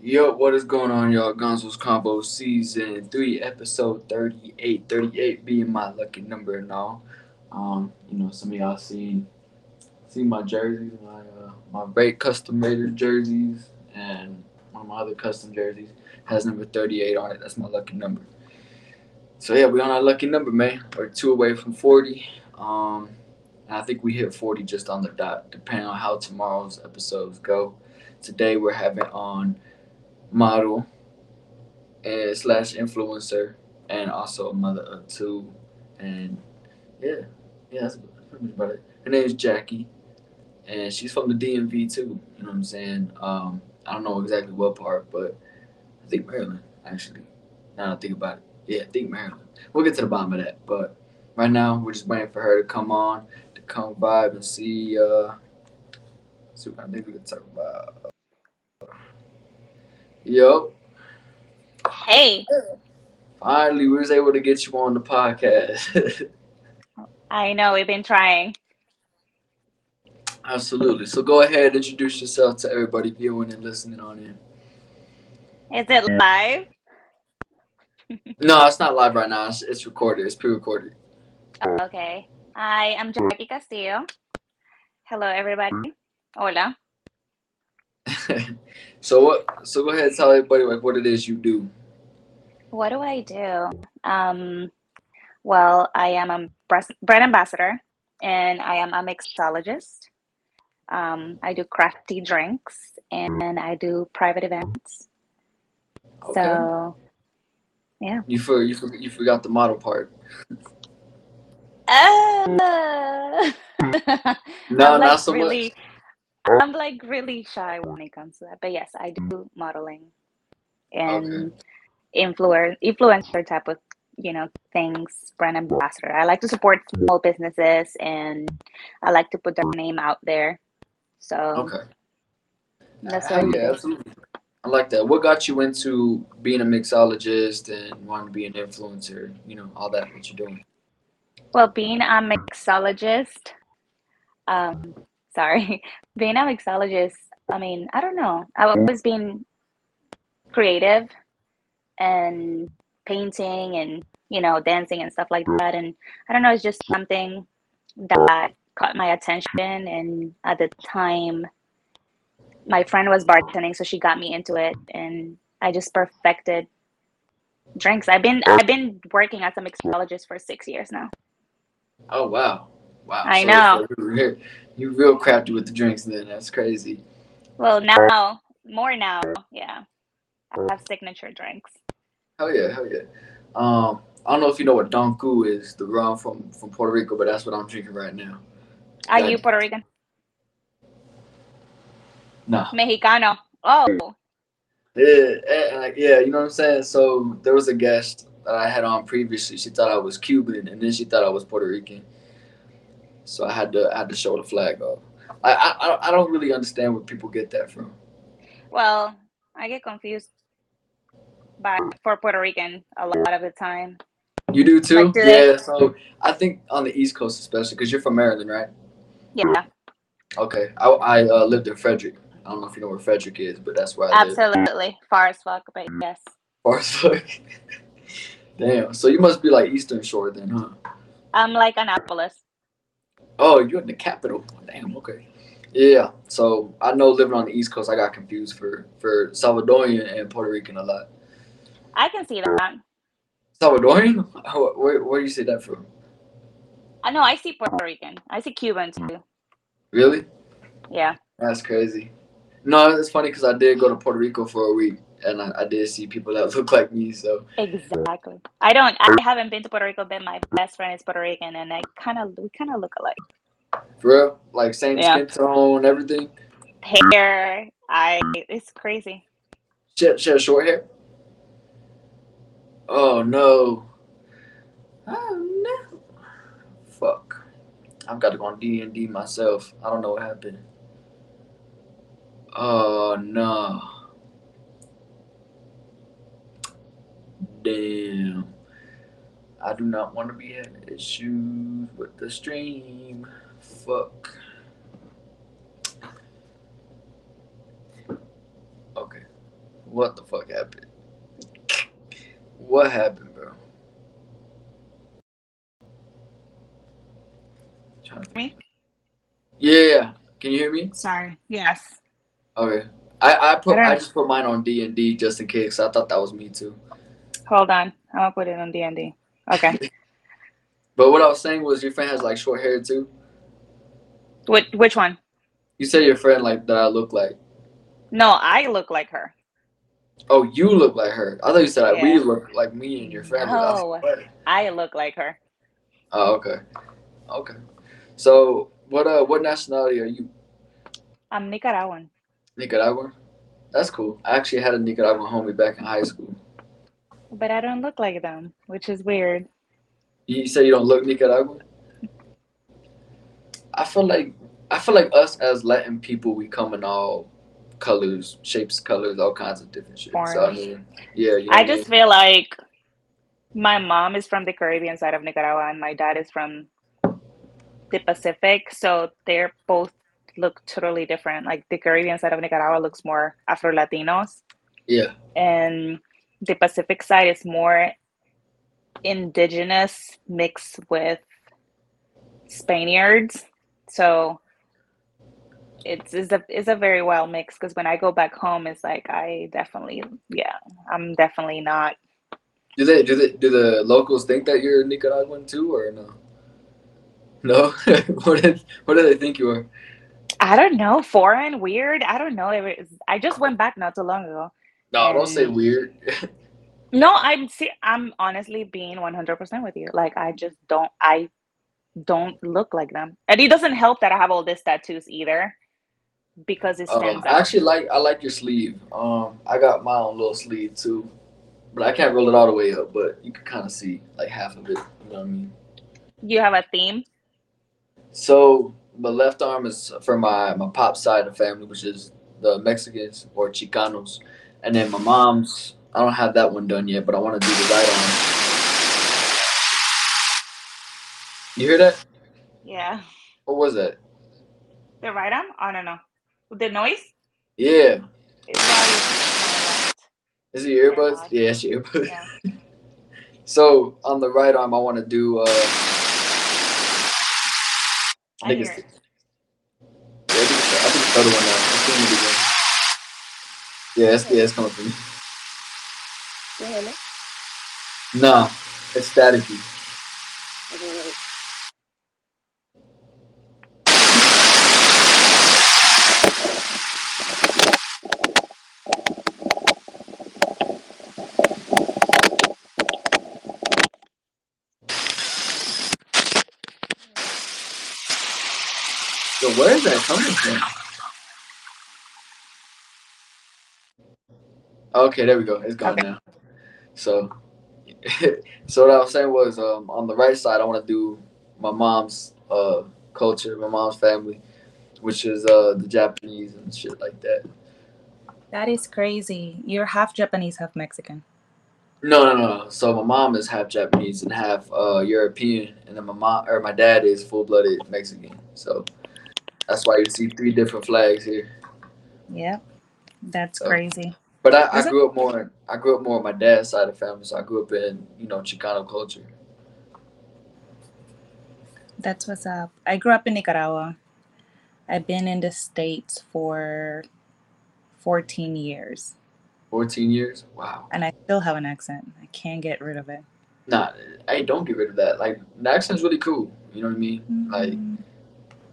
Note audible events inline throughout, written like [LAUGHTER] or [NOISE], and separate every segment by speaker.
Speaker 1: Yo, what is going on, y'all? Gonzo's Combo Season 3, Episode 38. 38 being my lucky number and all. Um, you know, some of y'all seen seen my jerseys, my uh, my great custom made jerseys, and one of my other custom jerseys has number 38 on it. That's my lucky number. So yeah, we on our lucky number, man. We're two away from 40. Um, and I think we hit 40 just on the dot, depending on how tomorrow's episodes go. Today we're having on model and slash influencer and also a mother of two. And yeah, yeah, that's pretty much about it. Her name is Jackie, and she's from the DMV too. You know what I'm saying? Um, I don't know exactly what part, but I think Maryland actually. Now I think about it, yeah, I think Maryland. We'll get to the bottom of that, but right now we're just waiting for her to come on to come vibe and see. Uh, see what I think we can talk about. Yo,
Speaker 2: Hey,
Speaker 1: finally we was able to get you on the podcast. [LAUGHS]
Speaker 2: I know we've been trying.
Speaker 1: Absolutely. So go ahead, introduce yourself to everybody viewing and listening on in.
Speaker 2: Is it live? [LAUGHS]
Speaker 1: No, it's not live right now. It's, it's recorded. It's pre-recorded.
Speaker 2: Oh, okay. I am Jackie Castillo. Hello, everybody. Hola. [LAUGHS]
Speaker 1: so what? So go ahead and tell everybody like what it is you do.
Speaker 2: What do I do? Um, well, I am a breast- brand ambassador and I am a mixologist. Um, I do crafty drinks and I do private events.
Speaker 1: Okay.
Speaker 2: So, yeah.
Speaker 1: You for you for, you forgot the model part.
Speaker 2: Uh, [LAUGHS]
Speaker 1: No, not so
Speaker 2: really,
Speaker 1: much.
Speaker 2: I'm like really shy when it comes to that. But yes, I do modeling and influencer influencer type of you know things. Brand ambassador. I like to support small businesses and I like to put their name out there. So
Speaker 1: Okay.
Speaker 2: that's what
Speaker 1: yeah, absolutely. I like that. What got you into being a mixologist and wanting to be an influencer? You know, all that what you're doing.
Speaker 2: Well, being a mixologist, um, sorry, being a mixologist, I mean, I don't know. I've always been creative and painting and, you know, dancing and stuff like that. And I don't know, it's just something that caught my attention. And at the time, my friend was bartending, so she got me into it, and I just perfected drinks. I've been I've been working as a mixologist for six years now.
Speaker 1: Oh wow, wow!
Speaker 2: I
Speaker 1: So-
Speaker 2: know.
Speaker 1: you're, real- you're real crafty with the drinks. Then that's crazy.
Speaker 2: Well, now more now, yeah. I have signature drinks.
Speaker 1: Hell yeah, hell yeah. Um, I don't know if you know what Don Q is, the rum from from Puerto Rico, but that's what I'm drinking right now.
Speaker 2: Are
Speaker 1: Yeah.
Speaker 2: you Puerto Rican?
Speaker 1: No.
Speaker 2: Mexicano. Oh,
Speaker 1: Yeah, eh, like yeah, you know what I'm saying. So there was a guest that I had on previously. She thought I was Cuban, and then she thought I was Puerto Rican. So I had to I had to show the flag off. I I, I don't- really understand where people get that from.
Speaker 2: well, I get confused by for Puerto Rican a lot of the time.
Speaker 1: You do too?
Speaker 2: Like, do they-
Speaker 1: yeah. So I think on the East Coast, especially because you're from Maryland, right?
Speaker 2: Yeah,
Speaker 1: Okay. I I uh, lived in Frederick. I don't know if you know where Frederick is, but that's where I live.
Speaker 2: absolutely. Far as fuck, but yes.
Speaker 1: Far as fuck. [LAUGHS] Damn. So you must be like Eastern Shore then, huh?
Speaker 2: I'm like Annapolis.
Speaker 1: Oh, you're in the capital. Damn. Okay. Yeah. So I know living on the East Coast, I got confused for for Salvadorian and Puerto Rican a lot.
Speaker 2: I can see that.
Speaker 1: Salvadorian? Where where, do you see that from?
Speaker 2: I know I see Puerto Rican. I see Cuban too.
Speaker 1: Really?
Speaker 2: Yeah.
Speaker 1: That's crazy. No, it's funny because I did go to Puerto Rico for a week, and I, I did see people that [LAUGHS] look like me. So
Speaker 2: Exactly. I don't. I haven't been to Puerto Rico, but my best friend is Puerto Rican, and I kind of we kind of look alike.
Speaker 1: for real, like same
Speaker 2: Yeah.
Speaker 1: skin tone, everything.
Speaker 2: Hair, I. It's crazy.
Speaker 1: She had, she had short hair. Oh no. Oh no. Fuck. I've got to go on D and D myself. I don't know what happened. Oh no. Damn. I do not want to be having issues with the stream. Fuck. Okay. What the fuck happened? What happened, bro?
Speaker 2: Me?
Speaker 1: Yeah. Can you hear me?
Speaker 2: Sorry. Yes.
Speaker 1: Okay. I, I put
Speaker 3: I
Speaker 1: just put mine on D and D just in case. I thought that was me too.
Speaker 3: Hold on. I'm gonna put it on D and D. Okay.
Speaker 1: But what I was saying was your friend has like short hair too.
Speaker 3: which which one?
Speaker 1: You said your friend like that I look like.
Speaker 3: No, I look like her.
Speaker 1: Oh, you look like her. I thought you said like, we look like me and your friend.
Speaker 3: No. I look like her.
Speaker 1: Oh, okay. Okay. So what uh what nationality are you?
Speaker 3: I'm Nicaraguan.
Speaker 1: Nicaraguan? That's cool. I actually had a Nicaraguan homie back in high school.
Speaker 3: But I don't look like them, which is weird.
Speaker 1: You say you don't look Nicaraguan? I feel like I feel like us as Latin people we come in all colors, shapes, colors, all kinds of different shit. So I
Speaker 3: Orange.
Speaker 1: mean, yeah, you know
Speaker 3: I just feel like my mom is from the Caribbean side of Nicaragua and my dad is from the Pacific. So they're both look totally different. Like the Caribbean side of Nicaragua looks more Afro Latinos
Speaker 1: yeah,
Speaker 3: and the Pacific side is more indigenous mixed with Spaniards. So it's, it's a it's a very well mix because when I go back home, it's like I definitely yeah I'm definitely not
Speaker 1: Do they do they do the locals think that you're Nicaraguan too or no? No? [LAUGHS] what did what do they think you are?
Speaker 3: I don't know foreign weird I don't know it was, I just went back not too long ago.
Speaker 1: No, don't say
Speaker 3: Um,
Speaker 1: weird. [LAUGHS]
Speaker 3: No, I'm see, I'm honestly being 100% with you. Like I just don't I don't look like them. And it doesn't help that I have all these tattoos either because it stands
Speaker 1: I
Speaker 3: out.
Speaker 1: actually like I like your sleeve. Um, I got my own little sleeve too, but I can't roll it all the way up. But you can kind of see like half of it. You know what I mean?
Speaker 3: You have a theme?
Speaker 1: So my left arm is for my my pop side of the family, which is the Mexicans or Chicanos, and then my mom's. I don't have that one done yet, but I want to do the right arm. You hear that?
Speaker 3: Yeah.
Speaker 1: What was that?
Speaker 3: The right arm? I don't know. The noise?
Speaker 1: Yeah. Is it your earbuds? Yeah, it's your earbuds.
Speaker 3: Yeah. [LAUGHS]
Speaker 1: So on the right arm, I want to do. Uh,
Speaker 3: I
Speaker 1: think
Speaker 3: hear
Speaker 1: it's-
Speaker 3: it.
Speaker 1: Yeah, I think it's, I think it's the other one now. It's doing it again. Yeah, it's, yeah, it's coming from me.
Speaker 3: Really?
Speaker 1: No, it's staticky. So where is that coming from? Okay, there we go. It's gone
Speaker 3: Okay.
Speaker 1: now. So, [LAUGHS] so what I was saying was, um, on the right side, I want to do my mom's uh culture, my mom's family, which is uh the Japanese and shit like that.
Speaker 2: That is crazy. You're half Japanese, half Mexican.
Speaker 1: No, no, no. So my mom is half Japanese and half uh European, and then my mom or my dad is full blooded Mexican. So that's why you see three different flags here.
Speaker 2: Yep. That's
Speaker 1: So-
Speaker 2: crazy.
Speaker 1: But I, I grew up more. I grew up more on my dad's side of the family, so I grew up in you know Chicano culture.
Speaker 2: That's what's up. I grew up in Nicaragua. I've been in the States for 14 years
Speaker 1: Fourteen years. Wow.
Speaker 2: and I still have an accent. I can't get rid of it.
Speaker 1: Nah, hey, don't get rid of that. Like the accent's really cool. You know what I mean? Like
Speaker 2: Mm,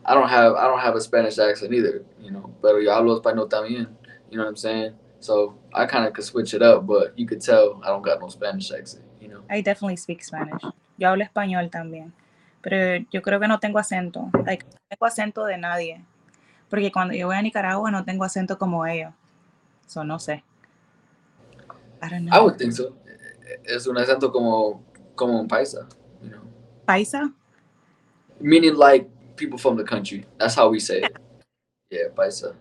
Speaker 1: I don't have I don't have a Spanish accent either. You know, pero yo hablo español también. You know what I'm saying? So I kind of could switch it up, but you could tell I don't got no Spanish accent. You know?
Speaker 2: I definitely speak Spanish. Yo hablo español también. Pero yo creo que no tengo acento. Like, no tengo acento de nadie. Porque cuando yo voy a Nicaragua no tengo acento como ellos. So no sé. I don't know.
Speaker 1: I would think so. Es un acento como como un paisa. You know,
Speaker 2: Paisa?
Speaker 1: meaning like people from the country. That's how we say it. Yeah, paisa.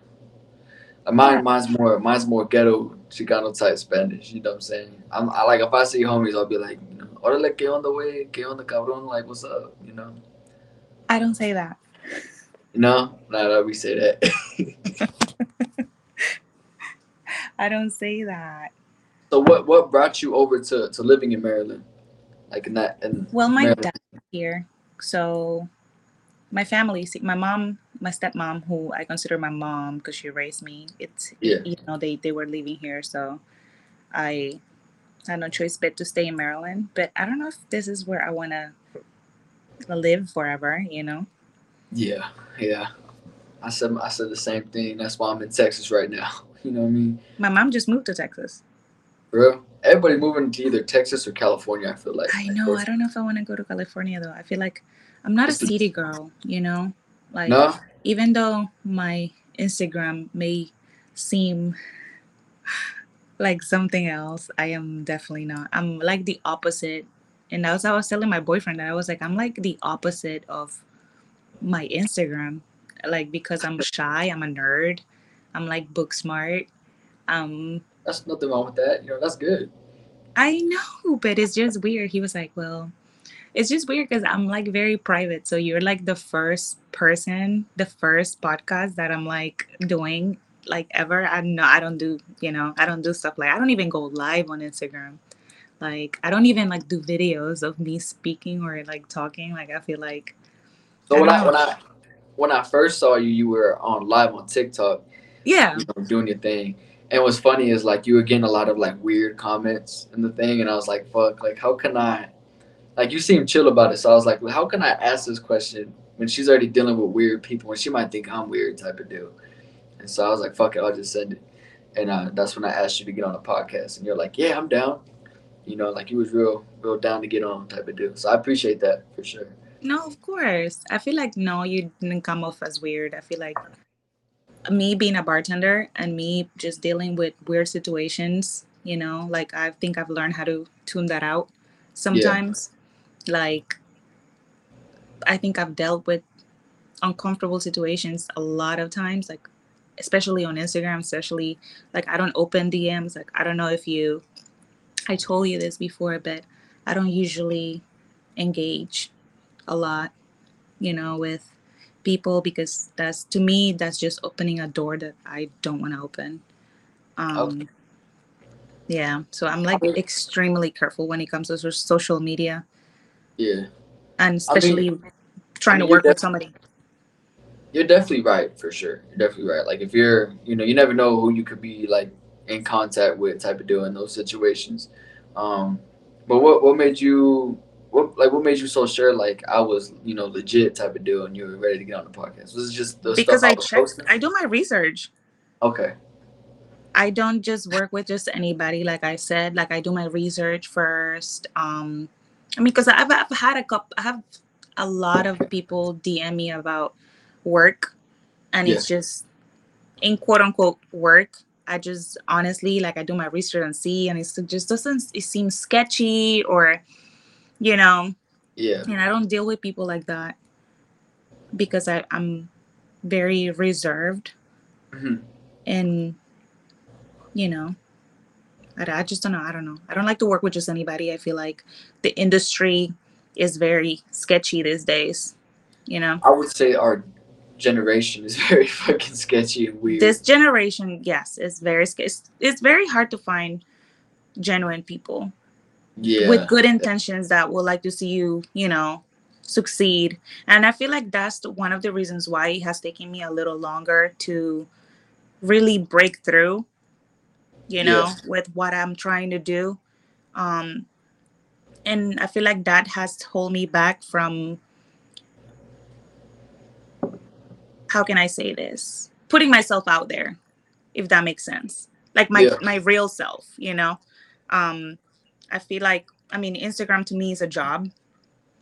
Speaker 1: Mine, mine's more, mine's more ghetto Chicano type Spanish. You know what I'm saying? I'm I, like if I see homies, I'll be like, you know, órale, que the way, que the cabrón, like what's up, you know?
Speaker 2: I don't say that.
Speaker 1: No, not nah, we say that. [LAUGHS]
Speaker 2: I don't say that.
Speaker 1: So what what brought you over to to living in Maryland? Like in that and
Speaker 2: Well, my
Speaker 1: Maryland.
Speaker 2: dad here, so my family, see, my mom, my stepmom, who I consider my mom because she raised me. It's
Speaker 1: Yeah.
Speaker 2: you know they they were living here, so I had no choice but to stay in Maryland. But I don't know if this is where I want to live forever. You know.
Speaker 1: Yeah, yeah. I said I said the same thing. That's why I'm in Texas right now. [LAUGHS] You know what I mean?
Speaker 2: My mom just moved to Texas.
Speaker 1: Bro. Everybody moving to either Texas or California. I feel like.
Speaker 2: I know. I don't know if I want to go to California though. I feel like I'm not a city girl. You know, like
Speaker 1: No.
Speaker 2: even though my Instagram may seem [SIGHS] like something else, I am definitely not. I'm like the opposite. And that's what I was telling my boyfriend that I was like, I'm like the opposite of my Instagram. Like because I'm shy, I'm a nerd, I'm like book smart. Um
Speaker 1: That's nothing wrong with that. You know, that's good.
Speaker 2: I know, but it's just weird. He was like, Well, it's just weird because I'm like very private. So you're like the first person, the first podcast that I'm like doing like ever. I know I don't do, you know, I don't do stuff like I don't even go live on Instagram. Like I don't even like do videos of me speaking or like talking. Like I feel like
Speaker 1: So
Speaker 2: I
Speaker 1: when I when I when I first saw you, you were on live on TikTok,
Speaker 2: yeah,
Speaker 1: you know, doing your thing. And what's funny is like you were getting a lot of like weird comments in the thing, and I was like, "Fuck! Like, how can I?" Like, you seem chill about it, so I was like, well, "How can I ask this question when she's already dealing with weird people, and she might think I'm weird type of deal?" And so I was like, "Fuck it, I'll just send it." And uh, that's when I asked you to get on a podcast, and you're like, "Yeah, I'm down." You know, like you was real, real down to get on type of deal. So I appreciate that for sure.
Speaker 2: No, of course. I feel like no, you didn't come off as weird. I feel like me being a bartender and me just dealing with weird situations, you know, like I think I've learned how to tune that out sometimes. Like I think I've dealt with uncomfortable situations a lot of times, like especially on Instagram, especially like I don't open DMs. Like I don't know if you I told you this before, but I don't usually engage a lot, you know, with people because that's to me that's just opening a door that I don't want to open. Um
Speaker 1: Okay.
Speaker 2: yeah, so I'm like extremely careful when it comes to social media
Speaker 1: Yeah.
Speaker 2: and especially trying
Speaker 1: mean,
Speaker 2: to work
Speaker 1: you're
Speaker 2: with somebody.
Speaker 1: You're definitely right for sure. You're definitely right. Like if you're, you know, you never know who you could be like in contact with, type of deal in those situations. Um, but what what made you what like what made you so sure like I was you know legit type of deal and you were ready to get on the podcast? Was it just the
Speaker 2: Because I
Speaker 1: was
Speaker 2: check
Speaker 1: posting?
Speaker 2: I do my research.
Speaker 1: Okay.
Speaker 2: I don't just work with just anybody. Like I said, like I do my research first. Um, I mean, because I've, I've had a couple, I have a lot of people DM me about work, and it's just in quote unquote work. I just honestly like I do my research and see, and it just doesn't it seems sketchy or, you know,
Speaker 1: Yeah.
Speaker 2: and I don't deal with people like that because I, I'm very reserved
Speaker 1: Mhm.
Speaker 2: and you know I, I just don't know i don't know i don't like to work with just anybody i feel like the industry is very sketchy these days you know
Speaker 1: I would say our generation is [LAUGHS] very fucking sketchy and weird.
Speaker 2: this generation yes is very ske- it's, it's very hard to find genuine people
Speaker 1: yeah.
Speaker 2: with good intentions that would like to see you you know succeed and i feel like that's one of the reasons why it has taken me a little longer to really break through you know
Speaker 1: Yes.
Speaker 2: with what i'm trying to do um and i feel like that has held me back from how can i say this putting myself out there if that makes sense like my
Speaker 1: Yeah.
Speaker 2: my real self you know um i feel like i mean instagram to me is a job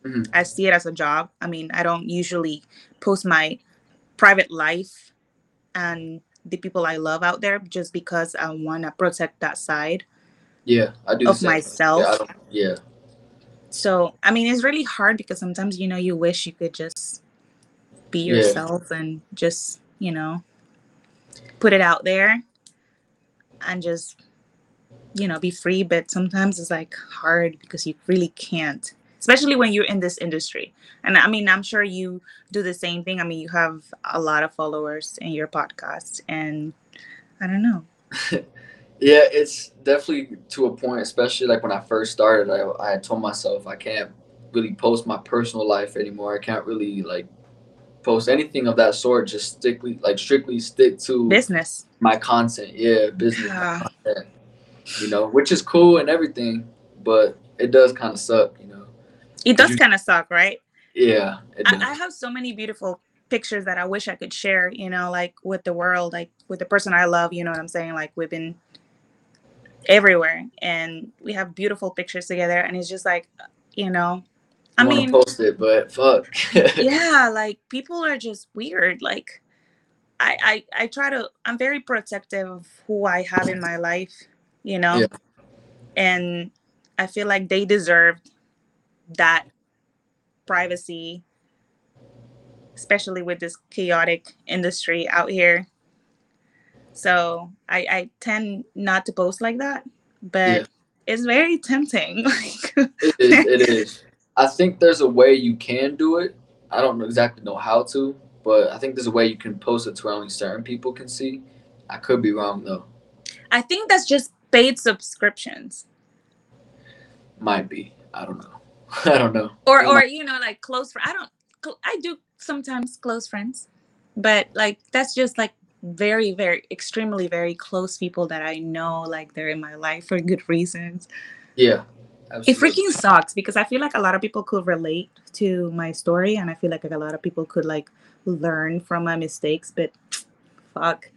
Speaker 1: Mhm.
Speaker 2: i see it as a job i mean i don't usually post my private life and the people i love out there just because i want to protect that side
Speaker 1: yeah, I do
Speaker 2: of myself.
Speaker 1: Yeah, yeah.
Speaker 2: so i mean it's really hard because sometimes you know you wish you could just be
Speaker 1: Yeah.
Speaker 2: yourself and just you know put it out there and just you know be free but sometimes it's like hard because you really can't especially when you're in this industry and i mean i'm sure you do the same thing i mean you have a lot of followers in your podcast and i don't know [LAUGHS]
Speaker 1: Yeah, it's definitely to a point, especially like when I first started. I I told myself I can't really post my personal life anymore. I can't really like post anything of that sort. Just strictly like strictly stick to
Speaker 2: Business.
Speaker 1: my content. Yeah, business
Speaker 2: Yeah.
Speaker 1: content. You know, which is cool and everything, but it does kind of suck. You know.
Speaker 2: It does kind of suck, right?
Speaker 1: Yeah.
Speaker 2: I, I have so many beautiful pictures that I wish I could share, you know, like with the world, like with the person I love, you know what I'm saying? Like we've been everywhere and we have beautiful pictures together and it's just like, you know, I
Speaker 1: I
Speaker 2: mean,
Speaker 1: post it, but fuck. [LAUGHS]
Speaker 2: yeah, like people are just weird. Like I, I I try to I'm very protective of who I have in my life, you know.
Speaker 1: Yeah.
Speaker 2: And I feel like they deserve that privacy especially with this chaotic industry out here. So I I tend not to post like that, but
Speaker 1: Yeah.
Speaker 2: it's very [LAUGHS] tempting. Like
Speaker 1: It is. It [LAUGHS] is. I think there's a way you can do it. I don't exactly know how to, but I think there's a way you can post it to where only certain people can see. I could be wrong though.
Speaker 2: I think that's just paid subscriptions.
Speaker 1: Might be. I don't know. [LAUGHS] I don't know.
Speaker 2: or or you know like close friends i don't i do sometimes close friends but like that's just like very very extremely very close people that i know like they're in my life for good reasons
Speaker 1: Yeah.
Speaker 2: it freaking sucks because i feel like a lot of people could relate to my story and i feel like a lot of people could like learn from my mistakes but [TSK] fuck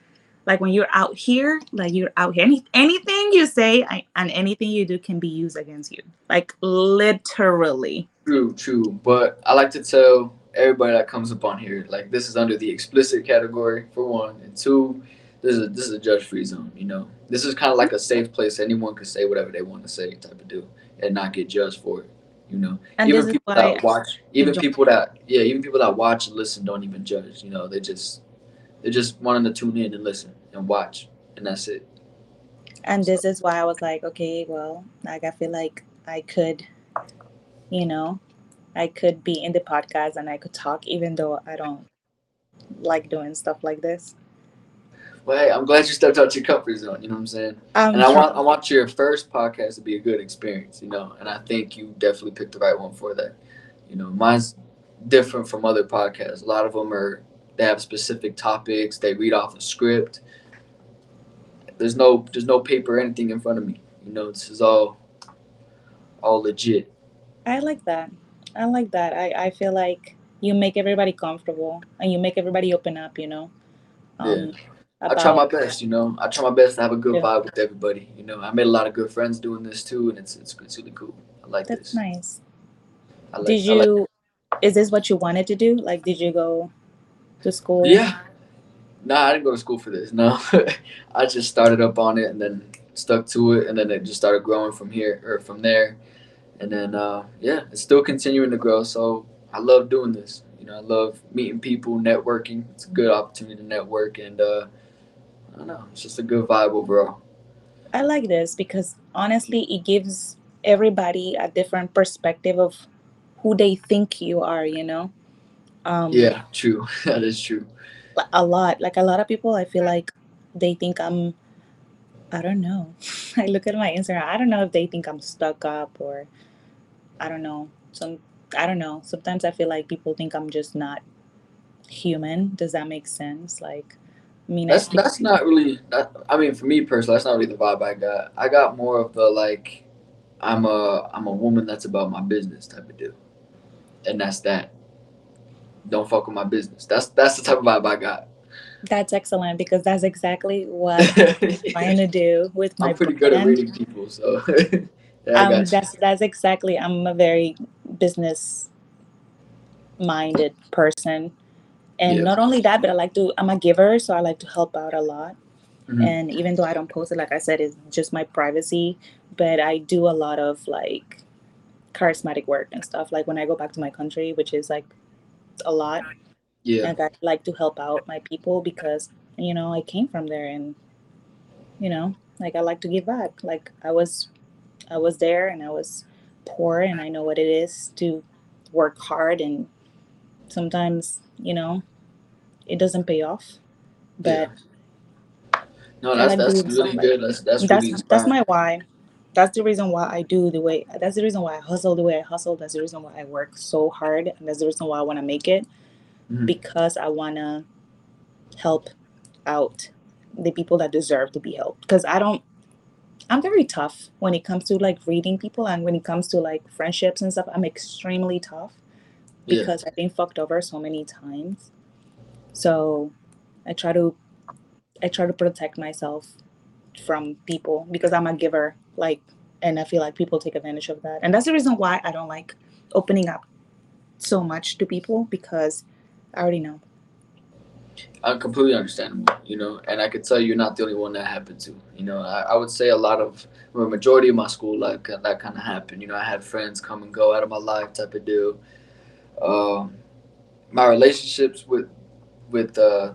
Speaker 2: like when you're out here like you're out here any, anything you say I, and anything you do can be used against you like literally
Speaker 1: True, true. But I like to tell everybody that comes up on here, like this is under the explicit category for one, and two, this is a, this is a judge free zone. You know, this is kind of like a safe place. Anyone can say whatever they want to say, type of deal, and not get judged for it. You know,
Speaker 2: and
Speaker 1: even people that watch, even people that yeah, even people that watch and listen don't even judge. You know, they just they just wanting to tune in and listen and watch, and that's it.
Speaker 2: and this is why I was like, okay, well, like I feel like I could, you know, I could be in the podcast and I could talk, even though I don't like doing stuff like this.
Speaker 1: Well, hey, I'm glad you stepped out your comfort zone. You know what I'm saying?
Speaker 2: Um,
Speaker 1: and I want I want your first podcast to be a good experience, you know. And I think you definitely picked the right one for that. You know, mine's different from other podcasts. A lot of them are they have specific topics. They read off a script. There's no there's no paper or anything in front of me. You know, this is all all legit.
Speaker 2: I like that. I like that. I, I feel like you make everybody comfortable and you make everybody open up, you know. Um,
Speaker 1: I try my best, you know. I try my best to have a good
Speaker 2: Yeah.
Speaker 1: vibe with everybody. You know, I made a lot of good friends doing this too, and it's it's, it's really cool. I like
Speaker 2: That's
Speaker 1: this.
Speaker 2: nice.
Speaker 1: I like,
Speaker 2: Did
Speaker 1: I like-
Speaker 2: you? Is this what you wanted to do? Like, did you go to school?
Speaker 1: Yeah. Nah, I didn't go to school for this. No, [LAUGHS] I just started up on it and then stuck to it, and then it just started growing from here or from there, and then uh, yeah, it's still continuing to grow. So I love doing this. You know, I love meeting people, networking. It's a good opportunity to network, and uh, I don't know, it's just a good vibe overall.
Speaker 2: I like this because honestly, it gives everybody a different perspective of who they think you are, you know? Um,
Speaker 1: Yeah, true. [LAUGHS] that is true.
Speaker 2: A lot. Like a lot of people, I feel like they think I'm, I don't know. [LAUGHS] I look at my Instagram, I don't know if they think I'm stuck up or, I don't know. Some, I don't know. Sometimes I feel like people think I'm just not human. Does that make sense? Like, I mean,
Speaker 1: That's
Speaker 2: think-
Speaker 1: that's not really. That, I mean, for me personally, that's not really the vibe I got. I got more of the like, I'm a I'm a woman that's about my business type of deal, and that's that. Don't fuck with my business. That's that's the type of vibe I got.
Speaker 2: that's excellent because that's exactly what [LAUGHS] I'm trying to do with my
Speaker 1: I'm pretty good at reading people, so [LAUGHS] yeah,
Speaker 2: um, that's that's exactly. I'm a very business minded person, and
Speaker 1: Yeah.
Speaker 2: not only that, but I like to. I'm a giver, so I like to help out a lot.
Speaker 1: Mhm.
Speaker 2: And even though I don't post it, like I said, it's just my privacy. But I do a lot of like charismatic work and stuff. Like when I go back to my country, which is like a lot,
Speaker 1: Yeah,
Speaker 2: and I like to help out my people because you know I came from there and you know like I like to give back. Like I was I was there and I was poor and I know what it is to work hard and sometimes you know it doesn't pay off. But
Speaker 1: No, that's that's really
Speaker 2: stuff
Speaker 1: good. That's that's,
Speaker 2: that's
Speaker 1: really
Speaker 2: that's my why. That's the reason why I do the way. That's the reason why I hustle the way I hustle. That's the reason why I work so hard, and that's the reason why I want to make it
Speaker 1: Mhm.
Speaker 2: because I want to help out the people that deserve to be helped. Because I don't. I'm very tough when it comes to like reading people, and when it comes to like friendships and stuff. I'm extremely tough
Speaker 1: Yeah.
Speaker 2: because I've been fucked over so many times. So I try to I try to protect myself from people because I'm a giver. Like and I feel like people take advantage of that. And that's the reason why I don't like opening up so much to people because I already know.
Speaker 1: I'm completely understandable, you know, and I could tell you you're not the only one that happened to. You know, I, I would say a lot of, or majority of my school, like that kind of happened. You know, I had friends come and go out of my life, type of deal. Um, my relationships with with uh,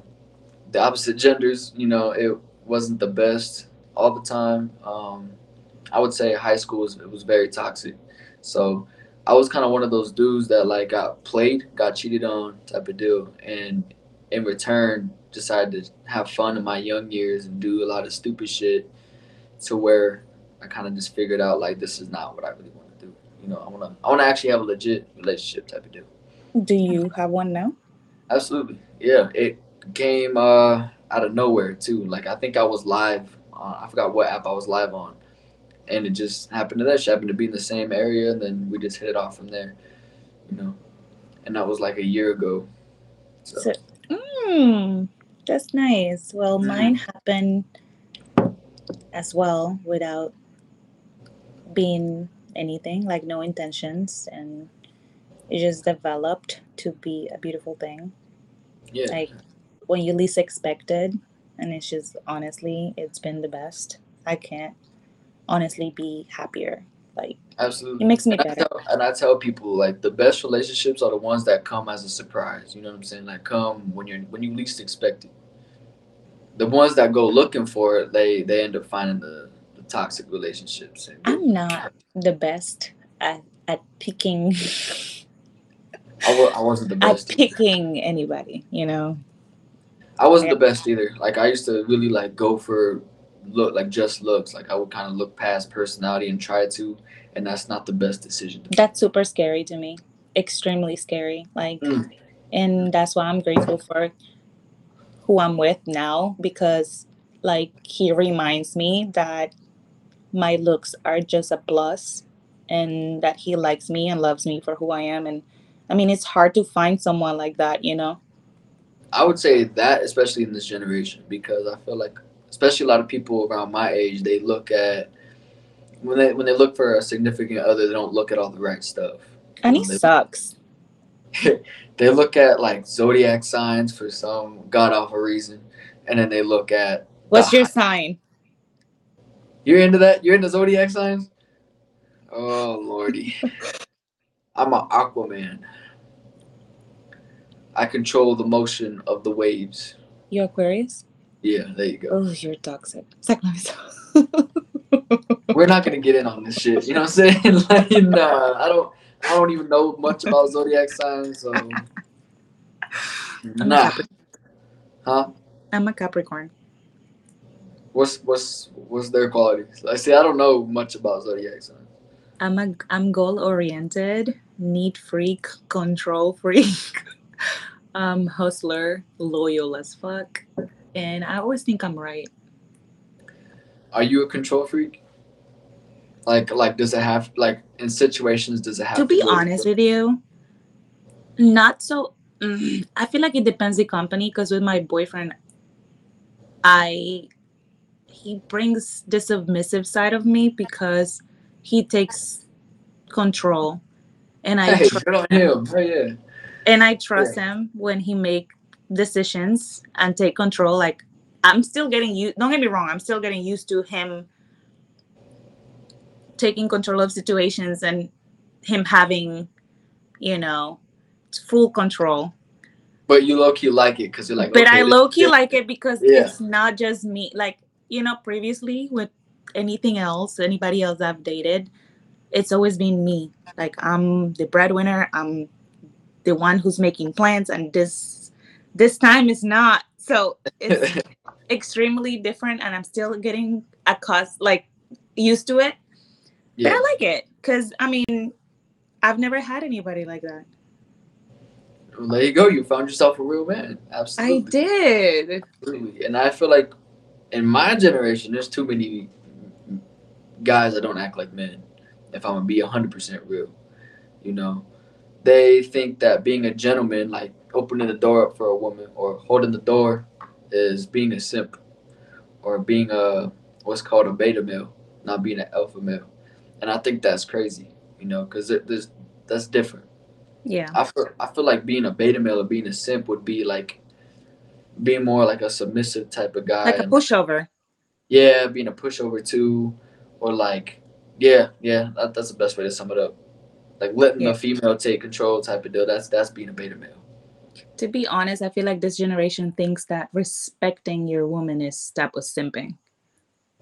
Speaker 1: the opposite genders, you know, it wasn't the best all the time. Um, I would say high school was it was very toxic, so I was kind of one of those dudes that like got played, got cheated on, type of deal, and in return decided to have fun in my young years and do a lot of stupid shit to where I kind of just figured out like this is not what I really want to do. You know, I want to I want to actually have a legit relationship type of deal.
Speaker 2: Do you have one now?
Speaker 1: Absolutely. Yeah, it came uh out of nowhere too. Like I think I was live on I forgot what app I was live on. And it just happened to that. She happened to be in the same area and then we just hit it off from there. You know. And that was like a year ago. So,
Speaker 2: So- Hmm, that's nice. Well,
Speaker 1: Mhm.
Speaker 2: mine happened as well without being anything, like no intentions, and it just developed to be a beautiful thing.
Speaker 1: yeah.
Speaker 2: Like when you least expected, and it's just honestly, it's been the best. I can't honestly be happier. Like
Speaker 1: Absolutely.
Speaker 2: it makes me
Speaker 1: and I,
Speaker 2: better.
Speaker 1: tell, and I tell people like the best relationships are the ones that come as a surprise. You know what I'm saying? Like come when you're when you least expect it. The ones that go looking for it, they they end up finding the, the toxic relationships. And
Speaker 2: I'm not the best at at picking [LAUGHS]
Speaker 1: I, wasn't the [LAUGHS]
Speaker 2: at
Speaker 1: best. either.
Speaker 2: picking anybody. You know.
Speaker 1: I wasn't the best either. Like I used to really like go for look like just looks. Like I would kind of look past personality and try to, and that's not the best decision. To make.
Speaker 2: that's super scary to me extremely scary like
Speaker 1: Mm.
Speaker 2: and that's why i'm grateful for who i'm with now because like he reminds me that my looks are just a plus and that he likes me and loves me for who i am and i mean it's hard to find someone like that you know
Speaker 1: I would say that, especially in this generation, because I feel like, especially a lot of people around my age, they look at when they when they look for a significant other, they don't look at all the right stuff.
Speaker 2: and he
Speaker 1: they-
Speaker 2: sucks [LAUGHS]
Speaker 1: they look at like zodiac signs for some god awful reason, and then they look at
Speaker 2: what's your
Speaker 1: height.
Speaker 2: sign
Speaker 1: You're into that? You're into zodiac signs? Oh lordy, [LAUGHS] I'm an Aquaman. I control the motion of the waves.
Speaker 2: you're aquarius
Speaker 1: Yeah, there you go.
Speaker 2: oh you're toxic Suck my. [LAUGHS]
Speaker 1: We're not gonna get in on this shit. You know what I'm saying? [LAUGHS] like, nah, I don't. I don't even know much about zodiac signs, so [LAUGHS]
Speaker 2: I'm
Speaker 1: nah. Huh?
Speaker 2: i'm a capricorn
Speaker 1: What's what's what's their qualities? I see. I don't know much about zodiac signs.
Speaker 2: I'm a I'm goal oriented, neat freak, control freak, um, hustler, loyal as fuck, and I always think I'm right.
Speaker 1: Are you a control freak? Like like does it have like in situations does it have
Speaker 2: To be honest with you, not so. mm, I feel like it depends the company because with my boyfriend, I he brings the submissive side of me because he takes control, and I
Speaker 1: Hey,
Speaker 2: tr-
Speaker 1: good him. Oh yeah.
Speaker 2: and I trust him when he make decisions and take control. Like I'm still getting used. Don't get me wrong. I'm still getting used to him taking control of situations and him having, you know, full control.
Speaker 1: But you low key like it because you're like.
Speaker 2: but
Speaker 1: okay,
Speaker 2: I low key like it because
Speaker 1: Yeah.
Speaker 2: it's not just me. Like you know, previously with anything else, anybody else I've dated, it's always been me. Like I'm the breadwinner. I'm the one who's making plans, and this this time is not. So it's [LAUGHS] extremely different and I'm still getting accustomed like used to it.
Speaker 1: Yeah.
Speaker 2: But I like it because I mean, I've never had anybody like that.
Speaker 1: Well, there you go. You found yourself a real man. Absolutely.
Speaker 2: I did.
Speaker 1: Absolutely. And I feel like in my generation, there's too many guys that don't act like men. If I'm gonna be hundred percent real, you know, they think that being a gentleman, like opening the door up for a woman or holding the door, is being a simp, or being a what's called a beta male, not being an alpha male. And I think that's crazy, you know, because there's that's different.
Speaker 2: Yeah.
Speaker 1: I feel I feel like being a beta male or being a simp would be like being more like a submissive type of guy.
Speaker 2: Like a pushover.
Speaker 1: yeah, being a pushover too, or like yeah, yeah, that, that's the best way to sum it up. Like letting
Speaker 2: Yeah.
Speaker 1: a female take control type of deal. That's that's being a beta male.
Speaker 2: To be honest, I feel like this generation thinks that respecting your woman is type of simping.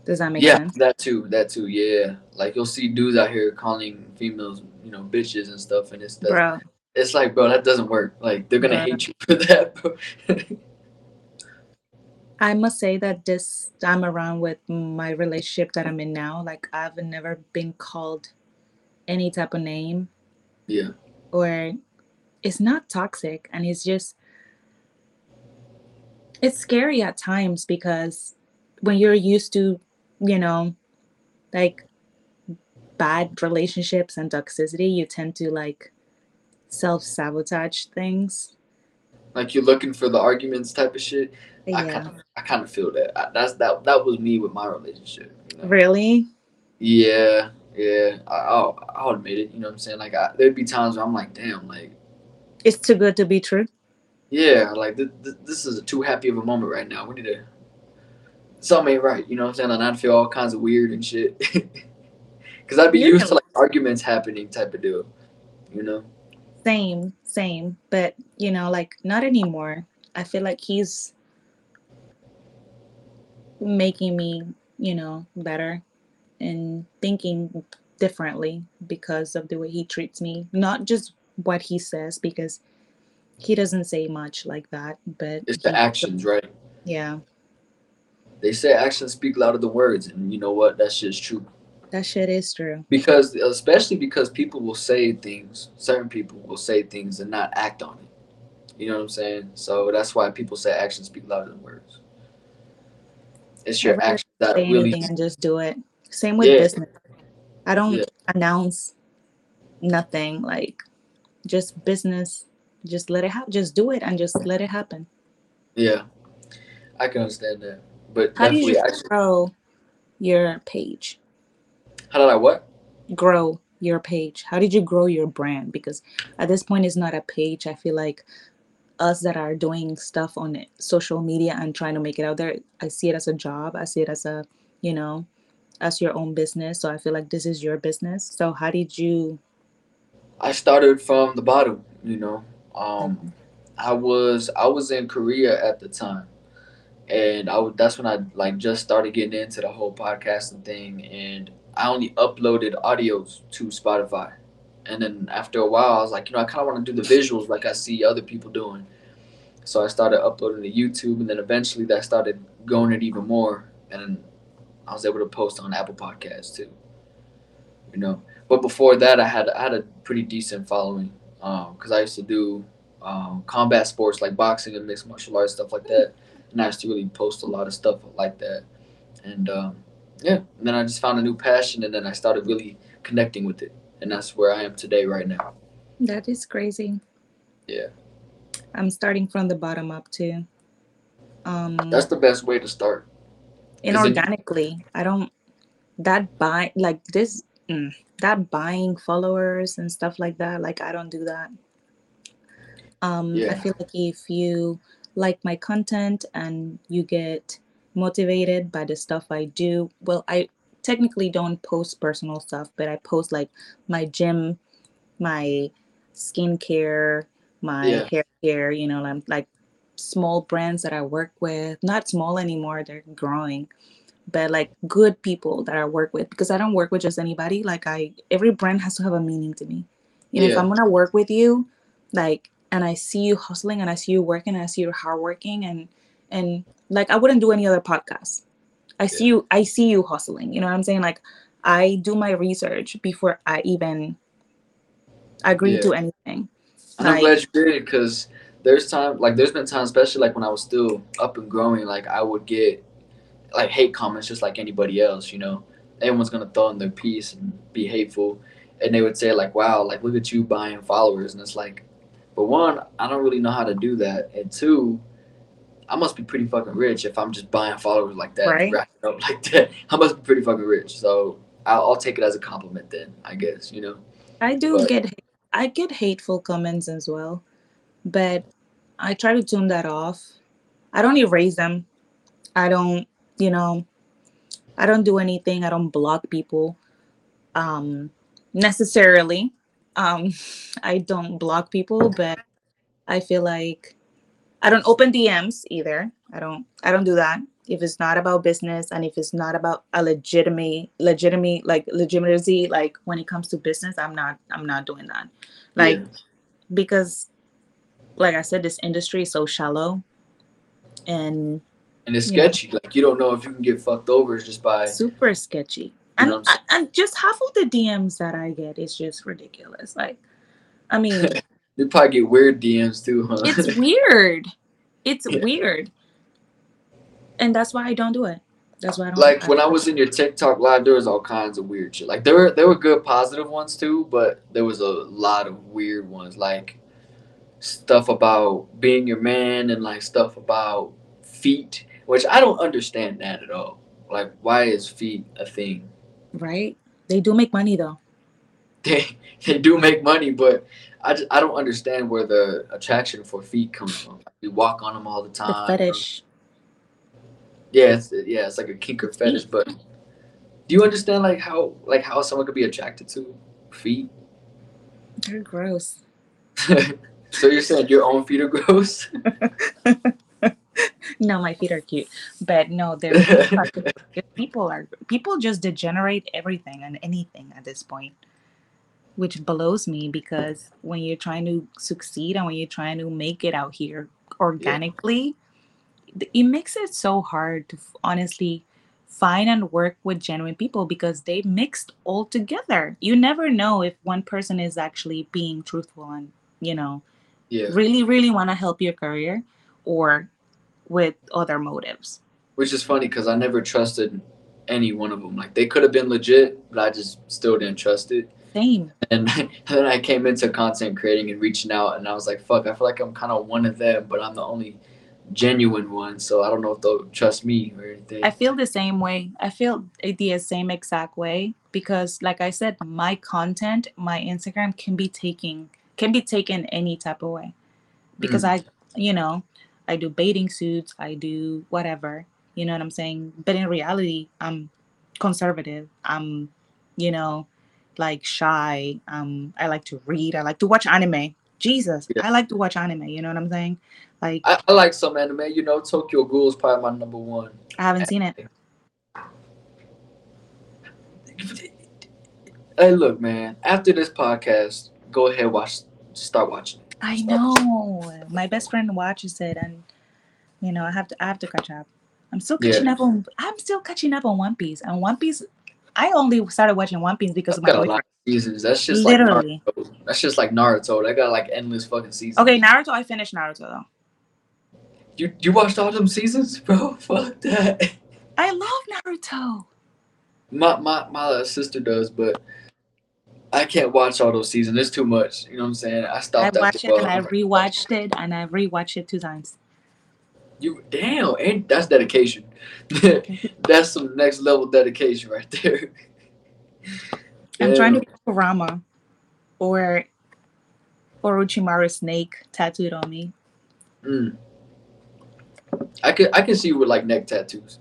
Speaker 2: Does that make
Speaker 1: yeah,
Speaker 2: sense?
Speaker 1: that too, that too. Yeah, like you'll see dudes out here calling females, you know, bitches and stuff, and it's
Speaker 2: Bro,
Speaker 1: it's like, bro, that doesn't work. Like they're gonna
Speaker 2: Bruh.
Speaker 1: hate you [LAUGHS] for that.
Speaker 2: I must say that this time around with my relationship that I'm in now, like I've never been called any type of name
Speaker 1: yeah,
Speaker 2: or it's not toxic and it's just it's scary at times because when you're used to, you know, like bad relationships and toxicity, you tend to like self sabotage things.
Speaker 1: like you're looking for the arguments type of shit. I
Speaker 2: Yeah.
Speaker 1: kind of, I kind of feel that. I, that's that. That was me with my relationship. You know?
Speaker 2: Really?
Speaker 1: Yeah, yeah. I, I'll, I'll admit it. You know what I'm saying? Like, I, there'd be times where I'm like, damn, like,
Speaker 2: It's too good to be true.
Speaker 1: yeah, like th- th- this is too happy of a moment right now. We need to. Something ain't right. You know what I'm saying? And I'd feel all kinds of weird and shit. [LAUGHS] Cause I'd be used to like arguments happening type of deal. You know?
Speaker 2: Same, same. But you know, like not anymore. I feel like he's making me, you know, better and thinking differently because of the way he treats me. Not just what he says, because he doesn't say much like that, but
Speaker 1: It's the actions, right?
Speaker 2: Yeah,
Speaker 1: They say actions speak louder than words, and you know what? That shit's true.
Speaker 2: that shit is true.
Speaker 1: because especially because people will say things certain people will say things and not act on it you know what i'm saying so that's why people say actions speak louder than words it's your actions that really
Speaker 2: and just do it. Same with
Speaker 1: Yeah.
Speaker 2: business. I don't
Speaker 1: Yeah.
Speaker 2: announce nothing like just business. Just let it happen. Just do it and just let it happen.
Speaker 1: yeah i can understand that but
Speaker 2: How do you
Speaker 1: action,
Speaker 2: grow your page?
Speaker 1: how did i what
Speaker 2: Grow your page. How did you grow your brand? Because at this point, it's not a page. I feel like us that are doing stuff on it, social media and trying to make it out there, I see it as a job. I see it as a, you know, as your own business. So I feel like this is your business. So how did you?
Speaker 1: I started from the bottom you know. Um i was i was in korea at the time. And I that's when I like just started getting into the whole podcasting thing, and I only uploaded audios to Spotify, and then after a while, I was like, you know, I kind of want to do the visuals like I see other people doing, so I started uploading to YouTube, and then eventually that started going it even more, and I was able to post on Apple Podcasts too, you know. But before that, I had I had a pretty decent following, because I used to do um, combat sports like boxing and mixed martial arts stuff like that and I used to really post a lot of stuff like that. And um, yeah, and then I just found a new passion, and then I started really connecting with it, and that's where I am today, right now.
Speaker 2: That is crazy.
Speaker 1: Yeah.
Speaker 2: I'm starting from the bottom up too. Um,
Speaker 1: That's the best way to start. it-
Speaker 2: inorganically. I don't that buy like this mm, that buying followers and stuff like that. Like I don't do that. Um, I feel like if you like my content and you get motivated by the stuff I do, well, I technically don't post personal stuff, but I post like my gym, my skincare, my
Speaker 1: Yeah.
Speaker 2: hair care. You know, I'm like small brands that I work with. Not small anymore; they're growing but like good people that I work with because I don't work with just anybody. Like I every brand has to have a meaning to me. You know, if I'm gonna work with you, like and I see you hustling and I see you working and I see you hardworking and and like I wouldn't do any other podcast. I see you I see you hustling. You know what I'm saying? Like I do my research before I even agree
Speaker 1: Yeah.
Speaker 2: to anything.
Speaker 1: And I'm glad you did because there's time, like there's been times, especially like when I was still up and growing, like I would get like hate comments just like anybody else. You know, everyone's gonna throw in their piece and be hateful, and they would say like, "Wow, like look at you buying followers," and it's like, but one, I don't really know how to do that, and two. I must be pretty fucking rich if I'm just buying followers like that,
Speaker 2: Right.
Speaker 1: up [LAUGHS] like that. I must be pretty fucking rich. So I'll, I'll take it as a compliment then, I guess. You know.
Speaker 2: I do
Speaker 1: But-
Speaker 2: get I get hateful comments as well, but I try to tune that off. I don't erase them. I don't, you know, I don't do anything. I don't block people um necessarily. Um [LAUGHS] I don't block people, but I feel like I don't open DMs either. I don't I don't do that. If it's not about business and if it's not about a legitimate legitimate like legitimacy like when it comes to business, I'm not I'm not doing that. Like
Speaker 1: Yeah.
Speaker 2: because like I said, this industry is so shallow and
Speaker 1: and it's
Speaker 2: Yeah.
Speaker 1: sketchy. Like you don't know if you can get fucked over just by
Speaker 2: super sketchy.
Speaker 1: You
Speaker 2: And
Speaker 1: know what I'm
Speaker 2: and just half of the DMs that I get is just ridiculous. Like I mean [LAUGHS]
Speaker 1: you probably get weird DMs too, huh?
Speaker 2: it's [LAUGHS] weird. It's
Speaker 1: Yeah.
Speaker 2: weird. And that's why I don't do it. That's why I don't
Speaker 1: like when I was in your TikTok live, there was all kinds of weird shit. Like there were there were good positive ones too, but there was a lot of weird ones, like stuff about being your man and like stuff about feet, which I don't understand that at all. Like why is feet a thing?
Speaker 2: right? They do make money though. [LAUGHS]
Speaker 1: They they do make money, but I, just, I don't understand where the attraction for feet comes from. We walk on them all the
Speaker 2: The
Speaker 1: time.
Speaker 2: fetish.
Speaker 1: Yeah, it's, yeah, it's like a kink or fetish. But do you understand like how like how someone could be attracted to feet?
Speaker 2: They're gross. [LAUGHS]
Speaker 1: so you're saying your own feet are gross? [LAUGHS] [LAUGHS]
Speaker 2: No, my feet are cute. But no, they're [LAUGHS] people are people just degenerate everything and anything at this point. Which blows me because when you're trying to succeed and when you're trying to make it out here organically, th- it makes it so hard to honestly find and work with genuine people because they mixed all together. You never know if one person is actually being truthful and, you know,
Speaker 1: yeah,
Speaker 2: really, really want to help your career or with other motives.
Speaker 1: which is funny because I never trusted any one of them. Like they could have been legit, but I just still didn't trust it.
Speaker 2: Same.
Speaker 1: And, and [LAUGHS] then I came into content creating and reaching out, and I was like, "Fuck!" I feel like I'm kind of one of them, but I'm the only genuine one. So I don't know if they'll trust me or anything.
Speaker 2: I feel the same way. I feel the same exact way because, like I said, my content, my Instagram can be taking can be taken any type of way because mm. I, you know, I do bathing suits, I do whatever. You know what I'm saying? But in reality, I'm conservative. I'm, you know, like shy. Um, I like to read. I like to watch anime. Jesus,
Speaker 1: Yeah.
Speaker 2: I like to watch anime. You know what I'm saying? Like
Speaker 1: I, I like some anime. You know, Tokyo Ghoul is probably my number one.
Speaker 2: I haven't seen it.
Speaker 1: Hey, look, man. After this podcast, go ahead watch. Start watching. it.
Speaker 2: I know. My best friend watches it, and you know, I have to. I have to catch up. I'm still
Speaker 1: Yeah.
Speaker 2: catching up on. I'm still catching up on One Piece, and One Piece. I only started watching One Piece because
Speaker 1: I've
Speaker 2: of my
Speaker 1: got a lot of seasons. That's just
Speaker 2: Literally.
Speaker 1: like Naruto. That's just like Naruto. They got like endless fucking seasons.
Speaker 2: Okay, Naruto. I finished Naruto though.
Speaker 1: You you watched all them seasons, [LAUGHS] bro? Fuck that.
Speaker 2: I love Naruto.
Speaker 1: My my my sister does, but I can't watch all those seasons. It's too much. You know what I'm saying? I
Speaker 2: I
Speaker 1: stopped after
Speaker 2: watched it and I rewatched it and I rewatched it two times.
Speaker 1: You damn, ain't that's dedication. [LAUGHS] that's some next level dedication right there. [LAUGHS]
Speaker 2: I'm trying to get Kurama or Orochimaru snake tattooed on me.
Speaker 1: Mm. I can I can see you with like neck tattoos.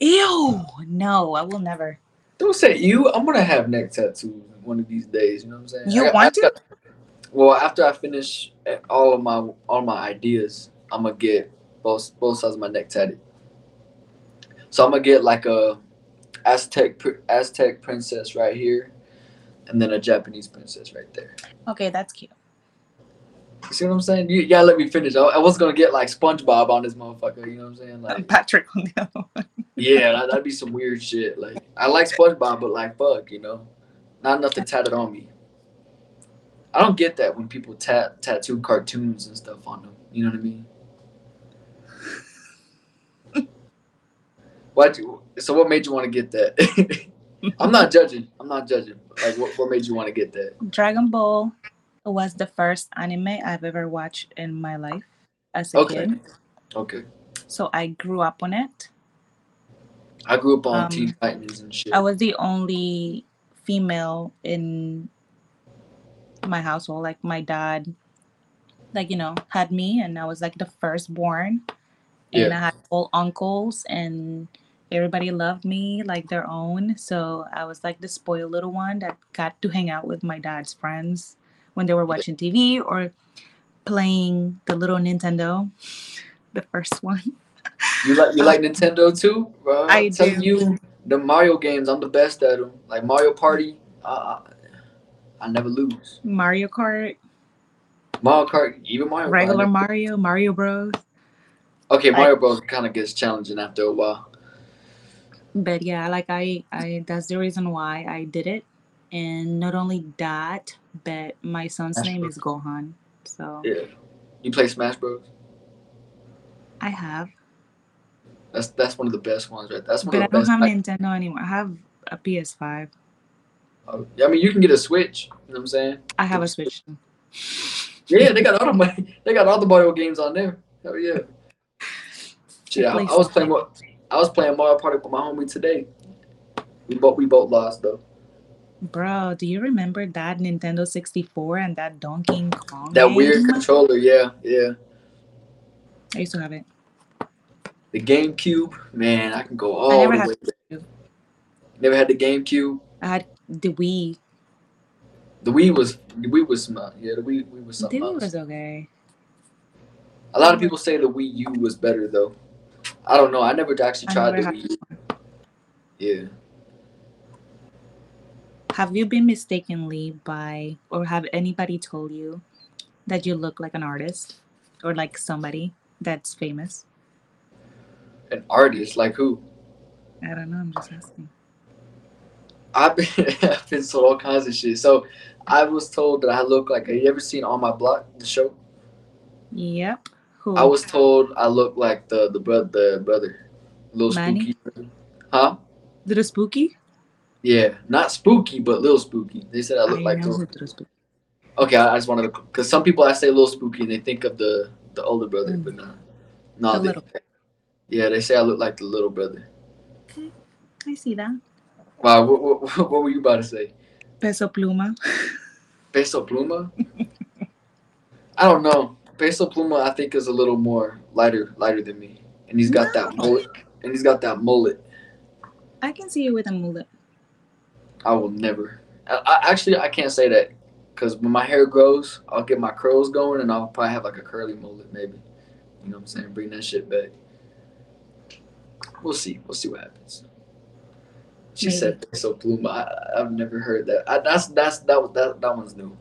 Speaker 2: Ew! No, I will never.
Speaker 1: Don't say you. I'm gonna have neck tattoos one of these days. You know what I'm saying?
Speaker 2: You
Speaker 1: I
Speaker 2: want
Speaker 1: I
Speaker 2: to?
Speaker 1: well, after I finish eh, all of my all my ideas, I'm gonna get both both sides of my neck tatted. So I'm gonna get like a Aztec Aztec princess right here, and then a Japanese princess right there.
Speaker 2: Okay, that's cute.
Speaker 1: You see what I'm saying? You, you gotta let me finish. I, I was gonna get like SpongeBob on this motherfucker. You know what I'm saying? Like, [LAUGHS]
Speaker 2: Patrick on the other one.
Speaker 1: yeah, that, that'd be some weird shit. Like, I like SpongeBob, but like, fuck, you know, not nothing tatted on me. I don't get that when people tat tattoo cartoons and stuff on them. You know what I mean? [LAUGHS] What? So what made you want to get that? [LAUGHS] I'm not judging. I'm not judging. Like, what, what made you want to get that?
Speaker 2: Dragon Ball was the first anime I've ever watched in my life as a
Speaker 1: Okay.
Speaker 2: kid.
Speaker 1: Okay.
Speaker 2: So I grew up on it.
Speaker 1: I grew up on
Speaker 2: Um,
Speaker 1: Teen Titans and shit.
Speaker 2: I was the only female in my household. Like my dad, like you know, had me, and I was like the firstborn. And
Speaker 1: Yeah.
Speaker 2: I had all uncles, and everybody loved me like their own. So I was like the spoiled little one that got to hang out with my dad's friends when they were watching TV or playing the little Nintendo, [LAUGHS] the first one.
Speaker 1: You like you like [LAUGHS] Nintendo too, bro?
Speaker 2: I do.
Speaker 1: you, the Mario games, I'm the best at them. Like Mario Party, uh, I never lose.
Speaker 2: Mario Kart,
Speaker 1: Mario Kart, even Mario.
Speaker 2: Regular
Speaker 1: never-
Speaker 2: Mario, Mario Bros.
Speaker 1: Okay,
Speaker 2: I-
Speaker 1: Mario Bros. kind of gets challenging after a while.
Speaker 2: but yeah like i i that's the reason why i did it and not only that but my son's
Speaker 1: Smash
Speaker 2: name
Speaker 1: Bros.
Speaker 2: is gohan so
Speaker 1: Yeah, you play Smash Bros.
Speaker 2: i have
Speaker 1: That's that's one of the best ones, right? That's one
Speaker 2: but i
Speaker 1: of the
Speaker 2: don't
Speaker 1: best.
Speaker 2: have
Speaker 1: like-
Speaker 2: nintendo anymore i have a ps5
Speaker 1: oh, I mean, you can get a Switch. You know what I'm saying?
Speaker 2: i have a switch.
Speaker 1: Yeah, they got all the money. [LAUGHS] They got all the Mario games on there. Hell yeah. Shit, I, I was playing what I was playing Mario Party with my homie today. We both we both lost though.
Speaker 2: bro do you remember that nintendo 64 and that donkey kong
Speaker 1: That weird controller, yeah, yeah.
Speaker 2: i used to have it
Speaker 1: The GameCube, man, I can go all
Speaker 2: never
Speaker 1: the
Speaker 2: had
Speaker 1: way. back. Never had the GameCube.
Speaker 2: i had the wii
Speaker 1: The Wii was the Wii was smart. Yeah, the Wii, Wii was something.
Speaker 2: the wii
Speaker 1: else.
Speaker 2: was okay
Speaker 1: A lot of people say the Wii U was better though. I don't know. I never actually
Speaker 2: I
Speaker 1: tried
Speaker 2: never
Speaker 1: the Wii U. Yeah.
Speaker 2: have you been mistakenly by or have anybody told you that you look like an artist or like somebody that's famous
Speaker 1: An artist like who?
Speaker 2: i don't know i'm just asking
Speaker 1: I've been, [LAUGHS] I've been told all kinds of shit. So I was told that I look like. Have you ever seen On My Block, the show?
Speaker 2: Yep. Who?
Speaker 1: I was told I look like the the brother, the brother, little
Speaker 2: Manny?
Speaker 1: spooky. Huh?
Speaker 2: Little Spooky?
Speaker 1: Yeah, not spooky, but little spooky. They said I look like. Little,
Speaker 2: Little Spooky.
Speaker 1: okay, I, I just wanted to, because some people I say little spooky and they think of the the older brother,
Speaker 2: Mm.
Speaker 1: but not. No,
Speaker 2: The
Speaker 1: they. Yeah, they say I look like the little brother. Okay.
Speaker 2: I see that.
Speaker 1: Wow, what, what, [LAUGHS] what were you about to say?
Speaker 2: Peso Pluma.
Speaker 1: Peso Pluma? I don't know. Peso Pluma, I think, is a little more lighter, lighter than me, and he's got that mullet. And he's got that mullet.
Speaker 2: I can see you with a mullet.
Speaker 1: I will never. I, I, actually, I can't say that because when my hair grows, I'll get my curls going, and I'll probably have like a curly mullet, maybe. You know what I'm saying? Bring that shit back. We'll see. We'll see what happens. She
Speaker 2: Maybe.
Speaker 1: said Peso Pluma. I, I've never heard that. I, that's that's that was- that that one's new.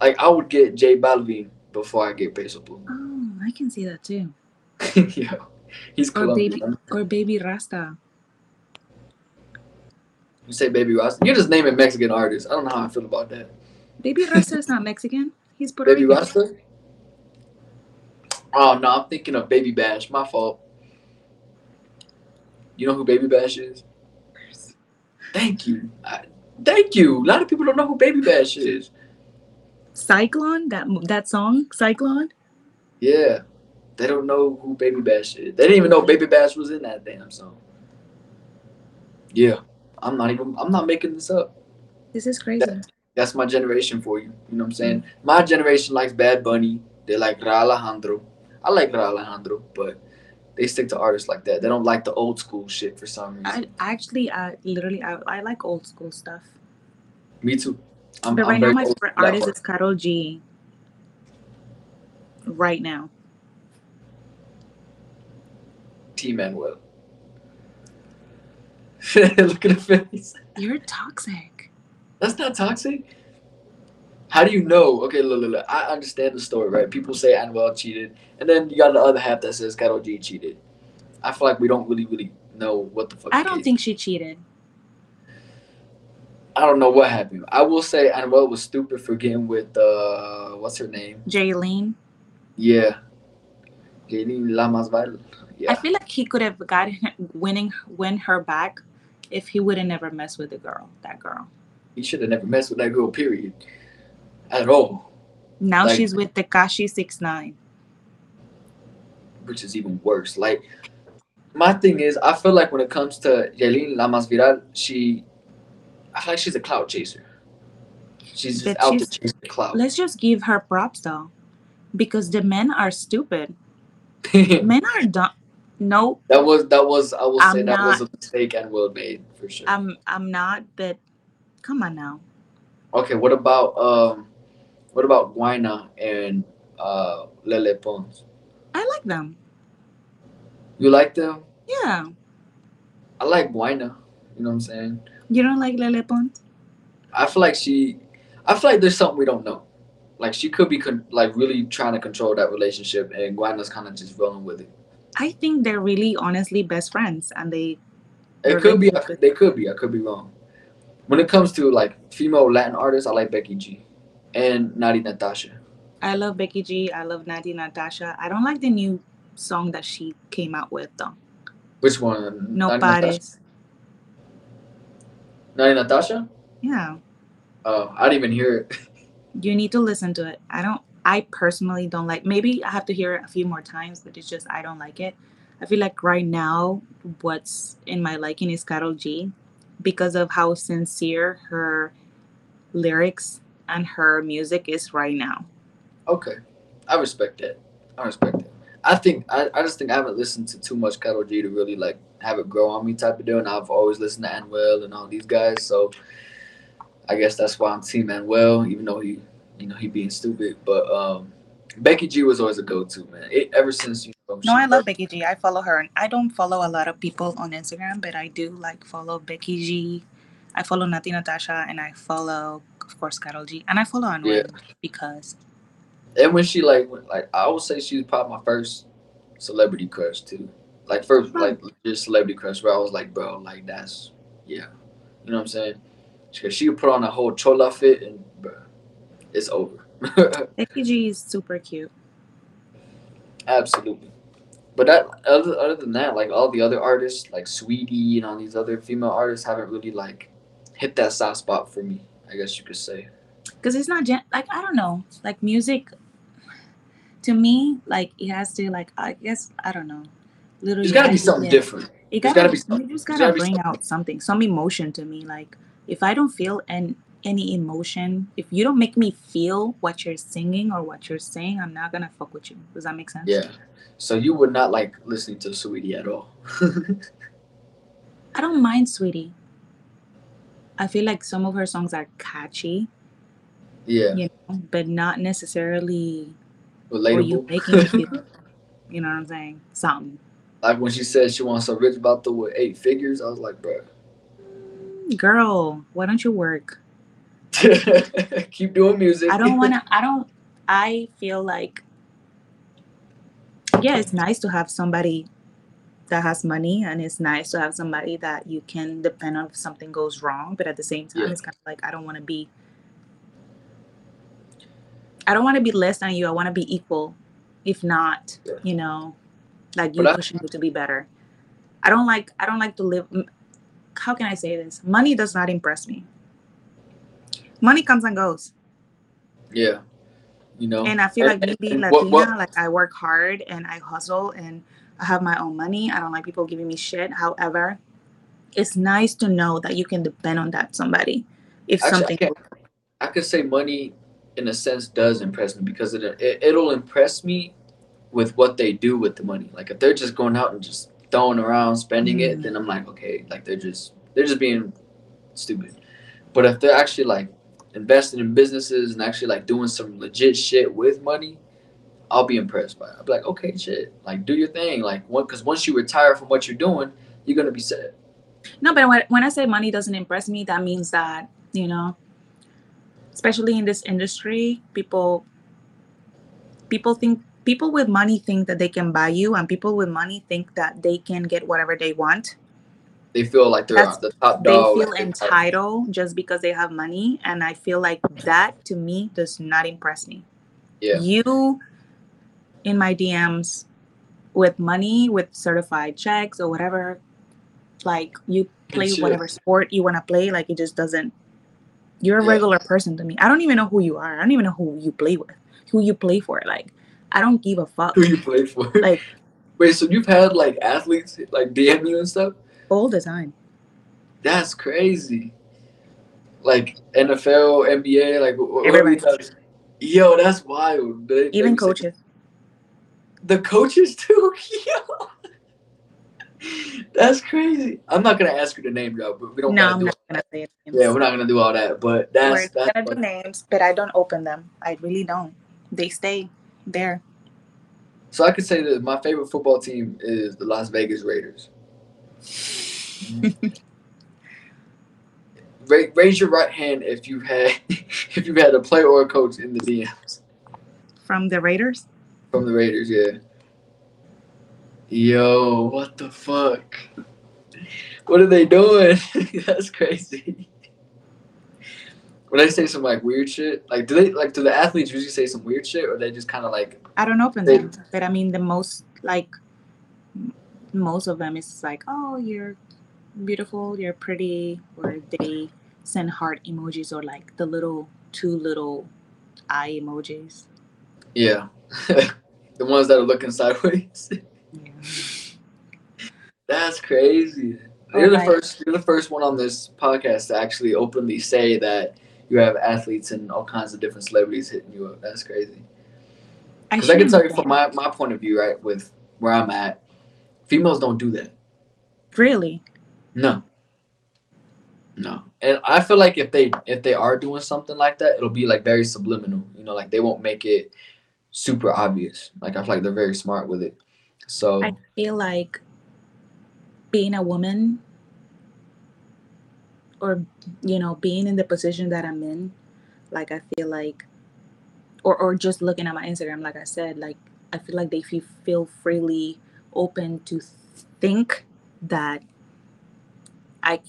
Speaker 1: Like I would get J Balvin before I get Peso Pluma.
Speaker 2: Oh, I can see that too. [LAUGHS]
Speaker 1: Yo, he's
Speaker 2: Or baby,
Speaker 1: Colombian.
Speaker 2: or baby Rasta.
Speaker 1: You say Baby Rasta. You're just naming Mexican artists. I don't know how I feel about that.
Speaker 2: Baby Rasta is not Mexican. He's Puerto
Speaker 1: Baby
Speaker 2: Rican.
Speaker 1: Rasta? Oh no, I'm thinking of Baby Bash. My fault. You know who Baby Bash is? Thank you. I, thank you. A lot of people don't know who Baby Bash is.
Speaker 2: Cyclone. That that song, Cyclone.
Speaker 1: Yeah. They don't know who Baby Bash is. They didn't even know Baby Bash was in that damn song. Yeah. I'm not even I'm not making this up.
Speaker 2: This is crazy.
Speaker 1: That's my generation for you. You know what I'm saying? My generation likes Bad Bunny. They like Rauw Alejandro. I like Rauw Alejandro, but they stick to artists like that. They don't like the old school shit for some reason.
Speaker 2: I actually, I literally, I, I like old school stuff.
Speaker 1: Me too. I'm,
Speaker 2: but
Speaker 1: I'm
Speaker 2: right now, my favorite artist
Speaker 1: part.
Speaker 2: is Karol G. Right now.
Speaker 1: Team Anuel. [LAUGHS] Look at the face.
Speaker 2: You're toxic.
Speaker 1: That's not toxic. How do you know? Okay, look, look, look. I understand the story, right? People say Anuel cheated, and then you got the other half that says Karol G cheated. I feel like we don't really, really know what the fuck.
Speaker 2: I don't think she cheated.
Speaker 1: I don't know what happened. I will say Anuel was stupid for getting with uh, what's her name?
Speaker 2: Jaylene.
Speaker 1: Yeah, Yailin La Más Viral.
Speaker 2: I
Speaker 1: Yeah, I
Speaker 2: feel like he could have gotten winning win her back if he would have never messed with the girl, that girl.
Speaker 1: he should have never messed with that girl. Period. At all,
Speaker 2: Now
Speaker 1: Like-
Speaker 2: she's with Tekashi Six Nine.
Speaker 1: which is even worse. Like, my thing is, I feel like when it comes to Yailin La Más Viral, she, I feel like she's a cloud chaser. She's just out
Speaker 2: she's-
Speaker 1: to chase the cloud.
Speaker 2: Let's just give her props though, because the men are stupid. [LAUGHS] Men are dumb. No,
Speaker 1: that was that was I will say
Speaker 2: I'm
Speaker 1: that was a mistake and Will made for sure.
Speaker 2: I'm I'm not. But come on now.
Speaker 1: Okay, what about um, what about Guaynaa and uh Lele Pons?
Speaker 2: I like them.
Speaker 1: You like them?
Speaker 2: Yeah.
Speaker 1: I like Guaynaa. You know what I'm saying?
Speaker 2: You don't like Lele Pons?
Speaker 1: I feel like she, I feel like there's something we don't know. Like she could be con- like really trying to control that relationship, and Guaynaa's kind of just rolling with it.
Speaker 2: I think they're really honestly best friends, and they.
Speaker 1: It could be. They could be. I could be wrong. When it comes to like female Latin artists, I like Becky G, and Natti Natasha.
Speaker 2: I love Becky G. I love Natti Natasha. I don't like the new song that she came out with though.
Speaker 1: Which one?
Speaker 2: No
Speaker 1: Nadi
Speaker 2: pares.
Speaker 1: Natti Natasha?
Speaker 2: Yeah.
Speaker 1: Oh, I didn't even hear it. [LAUGHS]
Speaker 2: You need to listen to it. I don't. I personally don't like. Maybe I have to hear it a few more times, but it's just I don't like it. I feel like right now, what's in my liking is Karol G, because of how sincere her lyrics and her music is right now.
Speaker 1: Okay, I respect that. I respect that. I think I, I just think I haven't listened to too much Karol G to really like have it grow on me type of deal, and I've always listened to Anuel and all these guys, so I guess that's why I'm Team Anuel, even though he, you know, he being stupid. But um, Becky G was always a go-to man. It, ever since you know.
Speaker 2: No, I love Becky G. I follow her, and I don't follow a lot of people on Instagram, but I do like follow Becky G. I follow Natti Natasha, and I follow, of course, Karol G, and I follow Anuel because
Speaker 1: And when she like, like I would say she was probably my first celebrity crush too. Like first,
Speaker 2: Huh.
Speaker 1: like just celebrity crush where I was like, bro, like that's yeah, you know what I'm saying? Because she put on a whole chola fit and bro, it's over. [LAUGHS]
Speaker 2: Becky G is super cute.
Speaker 1: Absolutely. But that other other than that, like all the other artists, like Sweetie and all these other female artists, haven't really like hit that soft spot for me. I guess you could say.
Speaker 2: because it's not gen- like I don't know, like music. To me, like it has to like I guess I don't know. Little
Speaker 1: There's got to be something different.
Speaker 2: It gotta,
Speaker 1: gotta be
Speaker 2: you just gotta
Speaker 1: gotta
Speaker 2: bring
Speaker 1: something.
Speaker 2: out something, some emotion to me. Like if I don't feel an any emotion, if you don't make me feel what you're singing or what you're saying, I'm not gonna fuck with you. Does that make sense?
Speaker 1: Yeah. So you would not like listening to Sweetie at all. [LAUGHS]
Speaker 2: I don't mind Sweetie. I feel like some of her songs are catchy,
Speaker 1: yeah.
Speaker 2: you know, but not necessarily or you making me feel. [LAUGHS] You know what I'm saying? Something.
Speaker 1: like when she said she wants a rich about the with eight figures, I was like, bro.
Speaker 2: Mm, girl, why don't you work? [LAUGHS]
Speaker 1: Keep doing music.
Speaker 2: I don't want to. I don't. I feel like, yeah, it's nice to have somebody that has money, and it's nice to have somebody that you can depend on if something goes wrong. But at the same time,
Speaker 1: Yeah.
Speaker 2: it's kind of like I don't want to be. I don't want to be less than you. I want to be equal, if not,
Speaker 1: Yeah.
Speaker 2: you know, like you
Speaker 1: But I-
Speaker 2: pushing me to be better. I don't like. I don't like to live. How can I say this? Money does not impress me. Money comes and goes.
Speaker 1: Yeah. You know.
Speaker 2: And I feel like me
Speaker 1: And-
Speaker 2: being
Speaker 1: and what-
Speaker 2: Latina,
Speaker 1: what-
Speaker 2: like I work hard and I hustle and I have my own money. I don't like people giving me shit. However, it's nice to know that you can depend on that somebody if
Speaker 1: Actually, I
Speaker 2: something.
Speaker 1: can't- I could say money, in a sense, does impress me because it, it it'll impress me with what they do with the money. Like if they're just going out and just throwing around, spending it,
Speaker 2: Mm.
Speaker 1: then I'm like, okay, like they're just they're just being stupid. But if they're actually like investing in businesses and actually like doing some legit shit with money, I'll be impressed by it. I'll be like, okay, shit, like do your thing, like what? Because once you retire from what you're doing, you're gonna be set.
Speaker 2: No, but when, when I say money doesn't impress me, that means that you know especially in this industry, people people think people with money think that they can buy you, and people with money think that they can get whatever they want.
Speaker 1: They feel like they're
Speaker 2: That's-
Speaker 1: the top
Speaker 2: They
Speaker 1: dog.
Speaker 2: feel
Speaker 1: like they're
Speaker 2: entitled just because they have money, and I feel like that to me does not impress me.
Speaker 1: Yeah.
Speaker 2: You in my DMs with money, with certified checks or whatever, like you play whatever sport you want to play, like it just doesn't. You're a
Speaker 1: Yeah.
Speaker 2: regular person to me. I don't even know who you are. I don't even know who you play with, who you play for. Like, I don't give a fuck.
Speaker 1: Who you play for? [LAUGHS]
Speaker 2: Like
Speaker 1: Wait, so you've had like athletes like DM you and stuff?
Speaker 2: all the time.
Speaker 1: That's crazy. Like NFL, NBA, like wh- what are we
Speaker 2: Everybody.
Speaker 1: Yo, that's wild. They-
Speaker 2: Even
Speaker 1: they say-
Speaker 2: coaches.
Speaker 1: The coaches [LAUGHS] too. That's crazy. I'm not gonna ask you the name drop, but we don't.
Speaker 2: No, I'm
Speaker 1: do
Speaker 2: not gonna say it.
Speaker 1: Yeah, we're not gonna do all that. But that's
Speaker 2: We're
Speaker 1: that's
Speaker 2: gonna do names, but I don't open them. I really don't. They stay there.
Speaker 1: so I could say that my favorite football team is the Las Vegas Raiders. [LAUGHS] Ra- raise your right hand if you had [LAUGHS] if you had a player or a coach in the DMs
Speaker 2: From the Raiders?
Speaker 1: From the Raiders. Yeah. Yo, what the fuck? What are they doing? [LAUGHS] That's crazy. When they say some like weird shit, like do they like do the athletes usually say some weird shit, or they just kind of like
Speaker 2: I don't open
Speaker 1: They-
Speaker 2: them, but I mean the most like most of them is like, oh, you're beautiful, you're pretty, or they send heart emojis or like the little two little eye emojis.
Speaker 1: yeah, [LAUGHS] the ones that are looking sideways? [LAUGHS] That's crazy. You're the first. You're the first one on this podcast to actually openly say that you have athletes and all kinds of different celebrities hitting you up. That's crazy. Because I, can tell you from my, my point of view, right, with where I'm at, females don't do that.
Speaker 2: really.
Speaker 1: No. No. And I feel like if they if they are doing something like that, it'll be like very subliminal. You know, like they won't make it super obvious. Like I feel like they're very smart with it. So
Speaker 2: I feel like being a woman or you know being in the position that i'm in like i feel like or or just looking at my instagram like i said like i feel like they feel, feel freely open to think that i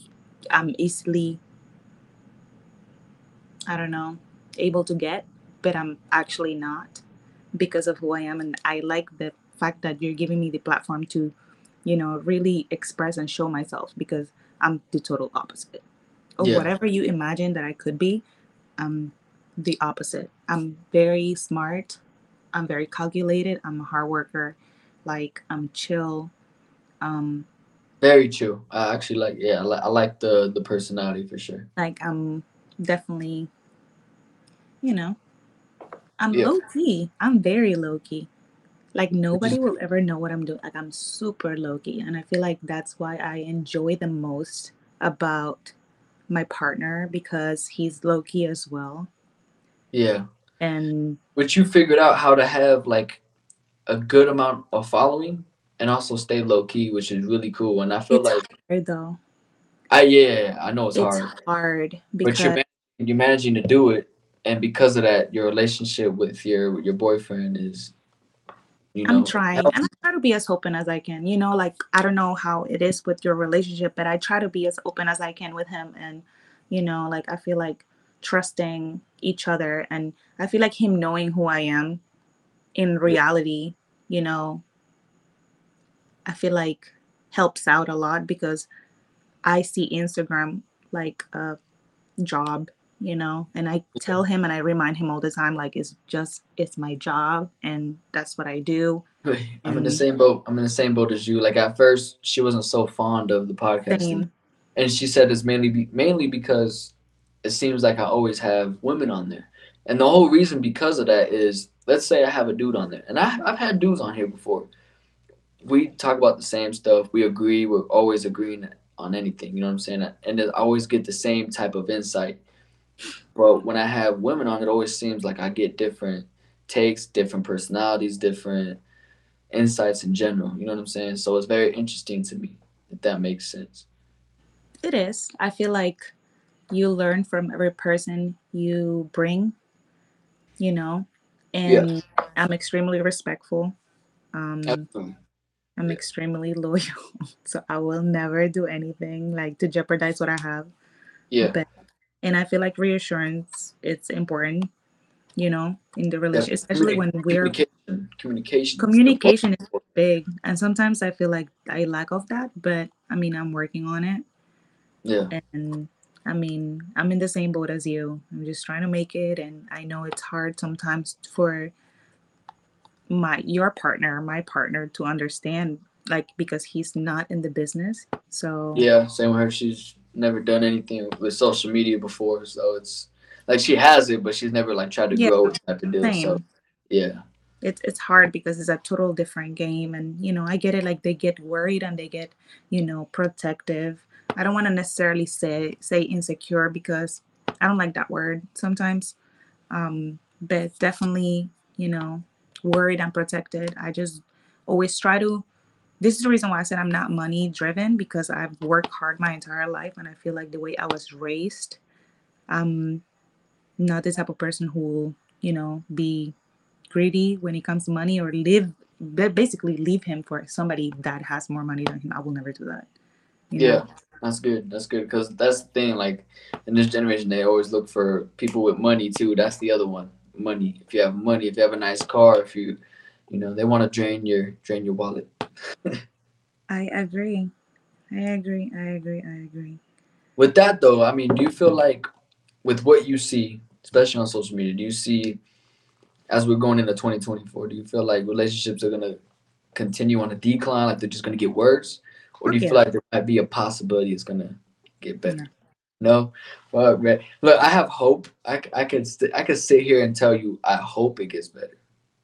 Speaker 2: i'm easily i don't know able to get but i'm actually not because of who i am and i like the fact that you're giving me the platform to you know really express and show myself because i'm the total opposite or
Speaker 1: Yeah.
Speaker 2: whatever you imagine that i could be i'm the opposite i'm very smart i'm very calculated i'm a hard worker like i'm chill um
Speaker 1: very chill. I actually like yeah, I like I like the the personality for sure.
Speaker 2: like i'm definitely you know i'm
Speaker 1: Yeah.
Speaker 2: low key i'm very low key like nobody will ever know what i'm doing like i'm super low key and i feel like that's why i enjoy the most about my partner because he's low key as well
Speaker 1: Yeah.
Speaker 2: and
Speaker 1: But you figured out how to have like a good amount of following and also stay low key, which is really cool. And I feel
Speaker 2: it's
Speaker 1: like
Speaker 2: hard though
Speaker 1: I yeah, I know it's,
Speaker 2: it's
Speaker 1: hard.
Speaker 2: hard
Speaker 1: but
Speaker 2: because
Speaker 1: you're, man- you're managing to do it and because of that your relationship with your your boyfriend is you know
Speaker 2: I'm trying,
Speaker 1: healthy.
Speaker 2: and I try to be as open as I can. You know, like I don't know how it is with your relationship, but I try to be as open as I can with him. And you know, like I feel like trusting each other, and I feel like him knowing who I am in reality. You know, I feel like helps out a lot because I see Instagram like a job, you know, and I tell him and I remind him all the time, like it's just it's my job and that's what I do. [LAUGHS]
Speaker 1: I'm in the same boat. I'm in the same boat as you. Like at first, she wasn't so fond of the podcast,
Speaker 2: Same.
Speaker 1: and she said it's mainly be, mainly because it seems like I always have women on there, and the whole reason because of that is, let's say I have a dude on there, and I I've had dudes on here before. We talk about the same stuff. We agree. We're always agreeing on anything. You know what I'm saying? And I always get the same type of insight. But when I have women on, it always seems like I get different takes, different personalities, different insights in general. You know what I'm saying? So it's very interesting to me, if that makes sense.
Speaker 2: It is. I feel like you learn from every person you bring, you know, and I'm extremely respectful. Um,
Speaker 1: Absolutely.
Speaker 2: I'm
Speaker 1: Yeah.
Speaker 2: extremely [LAUGHS] loyal, so I will never do anything like to jeopardize what I have.
Speaker 1: Yeah.
Speaker 2: But and I feel like reassurance it's important, you know, in the relationship, especially when we're
Speaker 1: communication. Communication. is
Speaker 2: communication is big, and sometimes I feel like I lack of that. But I mean, I'm working on it,
Speaker 1: Yeah.
Speaker 2: and I mean, I'm in the same boat as you. I'm just trying to make it, and I know it's hard sometimes for my your partner, my partner, to understand, like because he's not in the business. So
Speaker 1: Yeah. Same with her. She's never done anything with social media before, so it's like she has it, but she's never like tried to
Speaker 2: Yeah.
Speaker 1: grow it type of deal.
Speaker 2: same.
Speaker 1: So yeah.
Speaker 2: it's it's hard because it's a total different game and you know i get it like they get worried and they get you know protective i don't want to necessarily say say insecure because i don't like that word sometimes um but definitely you know worried and protected i just always try to this is the reason why i said i'm not money driven because i've worked hard my entire life and i feel like the way i was raised i'm not the type of person who will you know be greedy when it comes to money or live basically leave him for somebody that has more money than him. I will never do that. know?
Speaker 1: Yeah, that's good. That's good because that's the thing. Like in this generation, they always look for people with money too. That's the other one. Money. If you have money, if you have a nice car, if you, you know, they want to drain your drain your wallet. [LAUGHS]
Speaker 2: I agree. I agree. I agree. I agree.
Speaker 1: With that though, I mean, do you feel like with what you see, especially on social media, do you see as we're going into 2024, do you feel like relationships are gonna continue on a decline, like they're just gonna get worse, or do you feel like there might be a possibility it's gonna get better?
Speaker 2: No.
Speaker 1: Well. Look, I have hope. I, I could st- I could sit here and tell you I hope it gets better,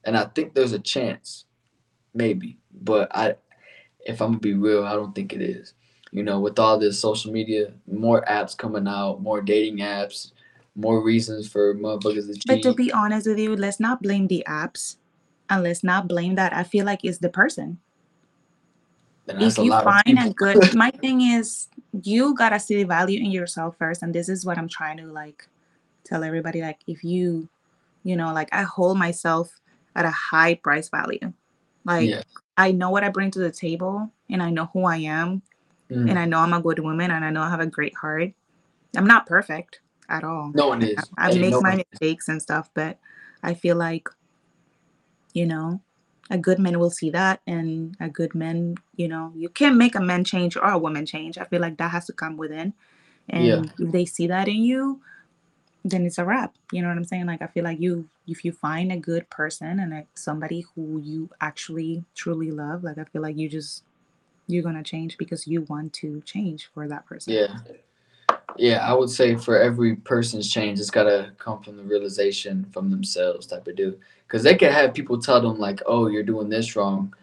Speaker 1: and I think there's a chance, maybe. But I, if I'm gonna be real, I don't think it is. You know, with all this social media, more apps coming out, more dating apps, more reasons for motherfuckers to cheat.
Speaker 2: But to be honest with you, let's not blame the apps and let's not blame that. I feel like it's the person. If you find a good [LAUGHS] my thing is you gotta see the value in yourself first and this is what i'm trying to like tell everybody like if you you know like i hold myself at a high price value like
Speaker 1: yeah,
Speaker 2: i know what i bring to the table and i know who i am
Speaker 1: Mhm.
Speaker 2: and i know i'm a good woman and i know i have a great heart i'm not perfect at all
Speaker 1: no one is.
Speaker 2: I, I
Speaker 1: Hey,
Speaker 2: make
Speaker 1: no
Speaker 2: my mistakes and stuff, but I feel like, you know, a good man will see that, and a good man, you know, you can't make a man change or a woman change. I feel like that has to come within, and
Speaker 1: Yeah.
Speaker 2: if they see that in you, then it's a wrap. You know what I'm saying? Like I feel like you, if you find a good person and like somebody who you actually truly love, like I feel like you just you're gonna change because you want to change for that person.
Speaker 1: Yeah. Yeah, I would say for every person's change, it's gotta come from the realization from themselves type of deal. Because they can have people tell them like, "Oh, you're doing this wrong,"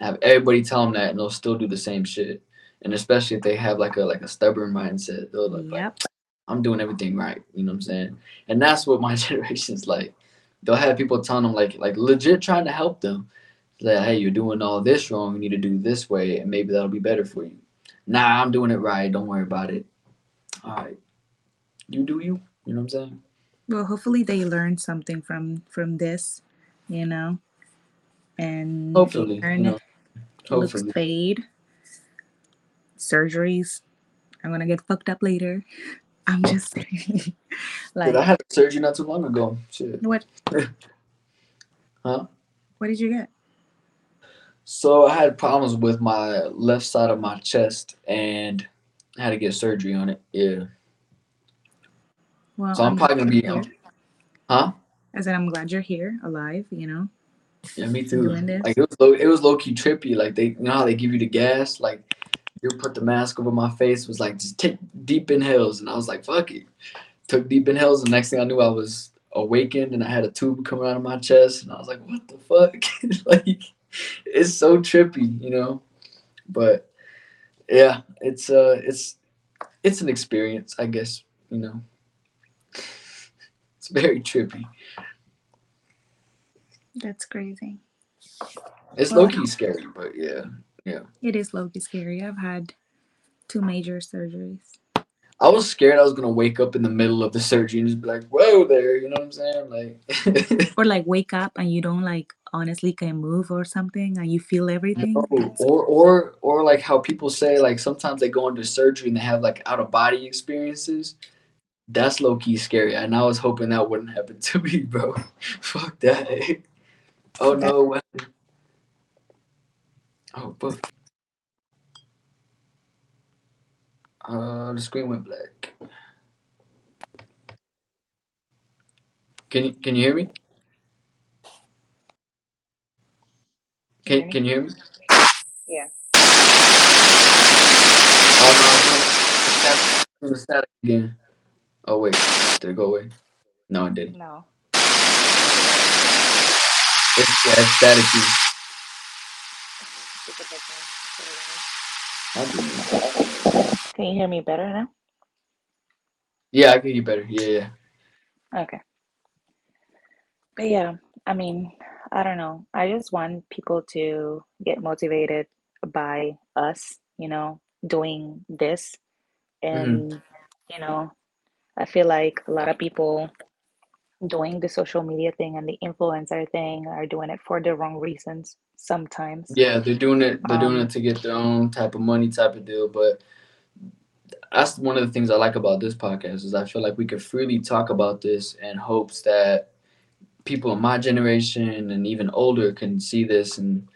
Speaker 1: have everybody tell them that, and they'll still do the same shit. And especially if they have like a like a stubborn mindset, they'll like,
Speaker 2: Yep.
Speaker 1: "I'm doing everything right." You know what I'm saying? And that's what my [LAUGHS] generation's like. They'll have people telling them like like legit trying to help them. Like, hey, you're doing all this wrong. You need to do this way, and maybe that'll be better for you. Nah, I'm doing it right. Don't worry about it all right, you do you. You know what I'm saying?
Speaker 2: well hopefully they learn something from from this you know and
Speaker 1: Hopefully,
Speaker 2: learn
Speaker 1: you know,
Speaker 2: looks
Speaker 1: hopefully.
Speaker 2: fade surgeries i'm gonna get fucked up later i'm just like [LAUGHS]
Speaker 1: Dude, I had surgery not too long ago. Shit.
Speaker 2: what [LAUGHS]
Speaker 1: Huh?
Speaker 2: what did you get
Speaker 1: So I had problems with my left side of my chest, and I had to get surgery on it. Yeah.
Speaker 2: well
Speaker 1: So I'm probably gonna be.
Speaker 2: here.
Speaker 1: huh?
Speaker 2: i said i'm glad you're here alive you know
Speaker 1: Yeah, me too. Like it was low, it was low key trippy. Like they, you know how they give you the gas. Like you put the mask over my face. Was like just take deep inhales, and I was like, fuck it. Took deep inhales, and next thing I knew, I was awakened, and I had a tube coming out of my chest, and I was like, what the fuck? [LAUGHS] like it's so trippy, you know. But yeah, it's uh, it's it's an experience, I guess. You know, it's very trippy.
Speaker 2: that's crazy
Speaker 1: It's
Speaker 2: Well,
Speaker 1: low key scary, but yeah.
Speaker 2: It is low-key scary i've had two major surgeries
Speaker 1: I was scared I was gonna wake up in the middle of the surgery and just be like, "Whoa, there," you know what I'm saying? Like, [LAUGHS]
Speaker 4: or like wake up and you don't like honestly can move or something and you feel everything.
Speaker 1: no. or or or like how people say like sometimes they go into surgery and they have like out of body experiences. That's low key scary, and I was hoping that wouldn't happen [LAUGHS] to me, bro. Fuck that. oh no. what? Oh, fuck. Uh, the screen went black. Can you can you hear me?
Speaker 2: Can you
Speaker 1: Can
Speaker 2: hear me?
Speaker 1: can you hear me?
Speaker 2: Yeah.
Speaker 1: Oh no, no. Static again. Oh wait, did it go away? No, it didn't.
Speaker 2: No.
Speaker 1: It's yeah, it's staticky.
Speaker 2: Speak a bit more.
Speaker 1: I'll do it.
Speaker 2: Can you hear me better now?
Speaker 1: Yeah, I can hear you better. Yeah, yeah.
Speaker 2: Okay. But yeah, I mean, I don't know. I just want people to get motivated by us, you know, doing this. Mm-hmm. And, you know, I feel like a lot of people doing the social media thing and the influencer thing are doing it for the wrong reasons sometimes.
Speaker 1: Yeah, they're doing it. They're doing
Speaker 2: Um,
Speaker 1: it to get their own type of money, type of deal. But that's one of the things I like about this podcast is I feel like we could freely talk about this in hopes that people in my generation and even older can see this and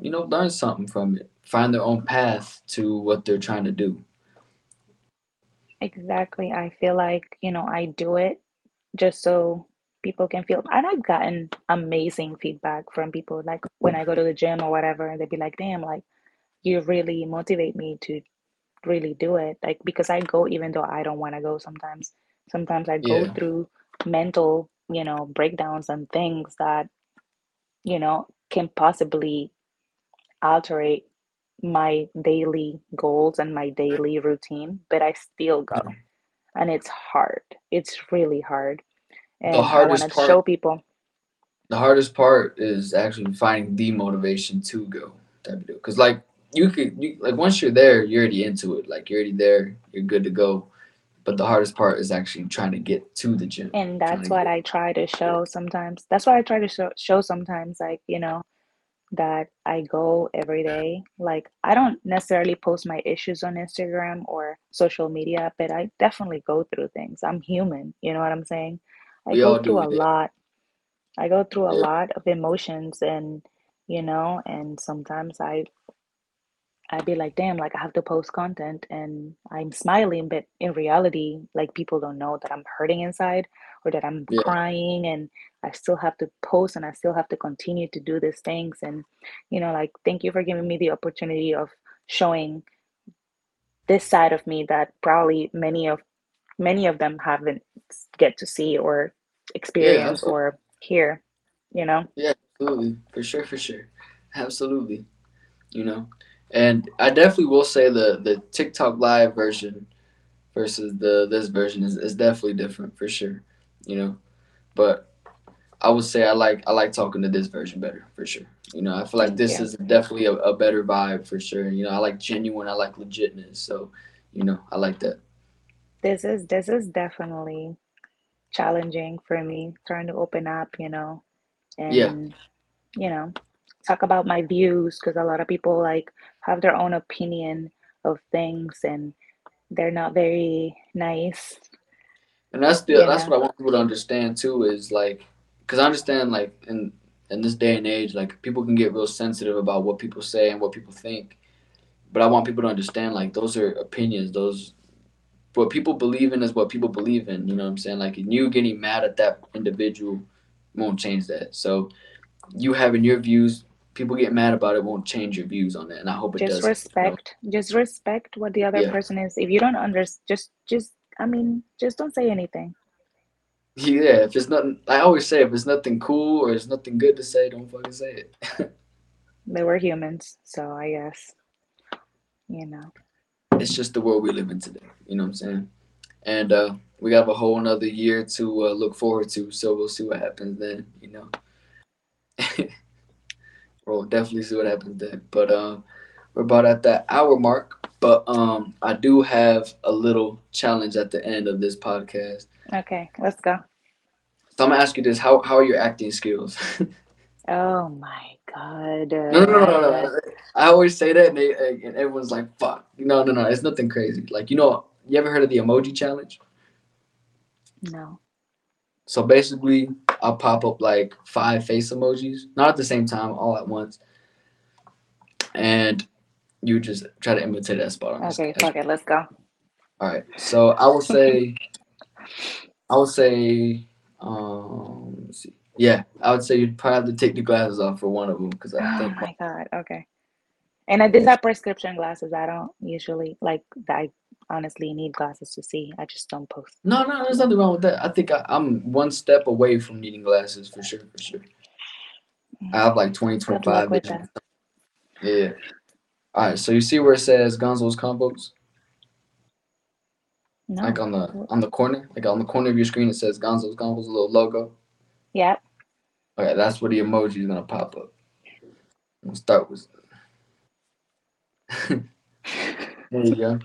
Speaker 1: you know learn something from it, find their own path to what they're trying to do.
Speaker 2: Exactly. I feel like, you know, I do it just so people can feel, and I've gotten amazing feedback from people. Like when I go to the gym or whatever, and they'd be like, damn, like you really motivate me to really do it. Like because I go even though I don't want to go sometimes. Sometimes I go
Speaker 1: Yeah.
Speaker 2: through mental, you know, breakdowns and things that, you know, can possibly alterate my daily goals and my daily routine, but I still go. And it's hard. It's really hard. And
Speaker 1: The
Speaker 2: I
Speaker 1: hardest
Speaker 2: to
Speaker 1: part
Speaker 2: show people.
Speaker 1: the hardest part is actually finding the motivation to go type of deal. Cause like you could you like once you're there, you're already into it. Like you're already there, you're good to go. But the hardest part is actually trying to get to the gym.
Speaker 2: And that's what I try to show sometimes. That's what I try to show, show sometimes, like, you know, that I go every day. Like, I don't necessarily post my issues on Instagram or social media, but I definitely go through things. I'm human. You know what I'm saying? I
Speaker 1: We
Speaker 2: go
Speaker 1: all do,
Speaker 2: through a lot. I go through a
Speaker 1: Yeah.
Speaker 2: lot of emotions and, you know, and sometimes I I'd be like, damn, like I have to post content and I'm smiling, but in reality, like people don't know that I'm hurting inside or that I'm
Speaker 1: Yeah.
Speaker 2: crying and I still have to post and I still have to continue to do these things. And, you know, like, thank you for giving me the opportunity of showing this side of me that probably many of many of them haven't get to see or experience
Speaker 1: absolutely.
Speaker 2: or hear, you know?
Speaker 1: Yeah, absolutely. For sure, for sure. Absolutely. You know. And I definitely will say the the TikTok live version versus the this version is, is definitely different for sure. You know. But I would say I like I like talking to this version better for sure. You know, I feel like this
Speaker 2: you.
Speaker 1: is definitely a, a better vibe for sure. You know, I like genuine, I like legitness. So, you know, I like that.
Speaker 2: This is this is definitely challenging for me trying to open up, you know,
Speaker 1: Yeah.
Speaker 2: and you know, talk about my views because a lot of people like have their own opinion of things and they're not very nice.
Speaker 1: And that's the that's what I want people to understand too is like because I understand like in in this day and age like people can get real sensitive about what people say and what people think, but I want people to understand like those are opinions. Those what people believe in is what people believe in. You know what I'm saying? Like you getting mad at that individual won't change that. So you having your views, people get mad about it won't change your views on that, and I hope it
Speaker 2: Just
Speaker 1: does. You know?
Speaker 2: respect, just respect what the other
Speaker 1: Yeah.
Speaker 2: person is. If you don't understand, just just I mean, just don't say anything.
Speaker 1: Yeah, if it's nothing, I always say if it's nothing cool or it's nothing good to say, don't fucking say it. [LAUGHS]
Speaker 2: They were humans, so I guess, you know.
Speaker 1: It's just the world we live in today. You know what I'm saying? And uh, we got a whole another year to uh, look forward to. So we'll see what happens then. You know, [LAUGHS] we'll definitely see what happens then. But uh, we're about at that hour mark. But um, I do have a little challenge at the end of this podcast.
Speaker 2: Okay, let's go.
Speaker 1: So I'm gonna ask you this: How how are your acting skills? [LAUGHS]
Speaker 2: Oh my god.
Speaker 1: no, no, no, no, no. I always say that, and, they, and everyone's like, "Fuck." No, no, no. It's nothing crazy. Like you know, you ever heard of the emoji challenge?
Speaker 2: No.
Speaker 1: So basically, I'll pop up like five face emojis, not at the same time, all at once, and you just try to imitate that spot on.
Speaker 2: Okay,
Speaker 1: sketch.
Speaker 2: fuck it, let's go.
Speaker 1: All right. So I will say, I will say, um, let's see. Yeah, I would say you'd probably have to take the glasses off for one of them because I
Speaker 2: Oh
Speaker 1: think
Speaker 2: my god. Okay. And I did have prescription glasses. I don't usually like. I honestly need glasses to see. I just don't post.
Speaker 1: no, no, there's nothing wrong with that. I think I, I'm one step away from needing glasses for sure, for sure. Mm. I have like 20, 25 vision. Yeah. All right. So you see where it says Gonzo's Convos,
Speaker 2: No.
Speaker 1: like on the on the corner, like on the corner of your screen, it says Gonzo's Convos, a little logo.
Speaker 2: Yep.
Speaker 1: Okay, that's where the emoji is gonna pop up. We'll start with. [LAUGHS] there you go.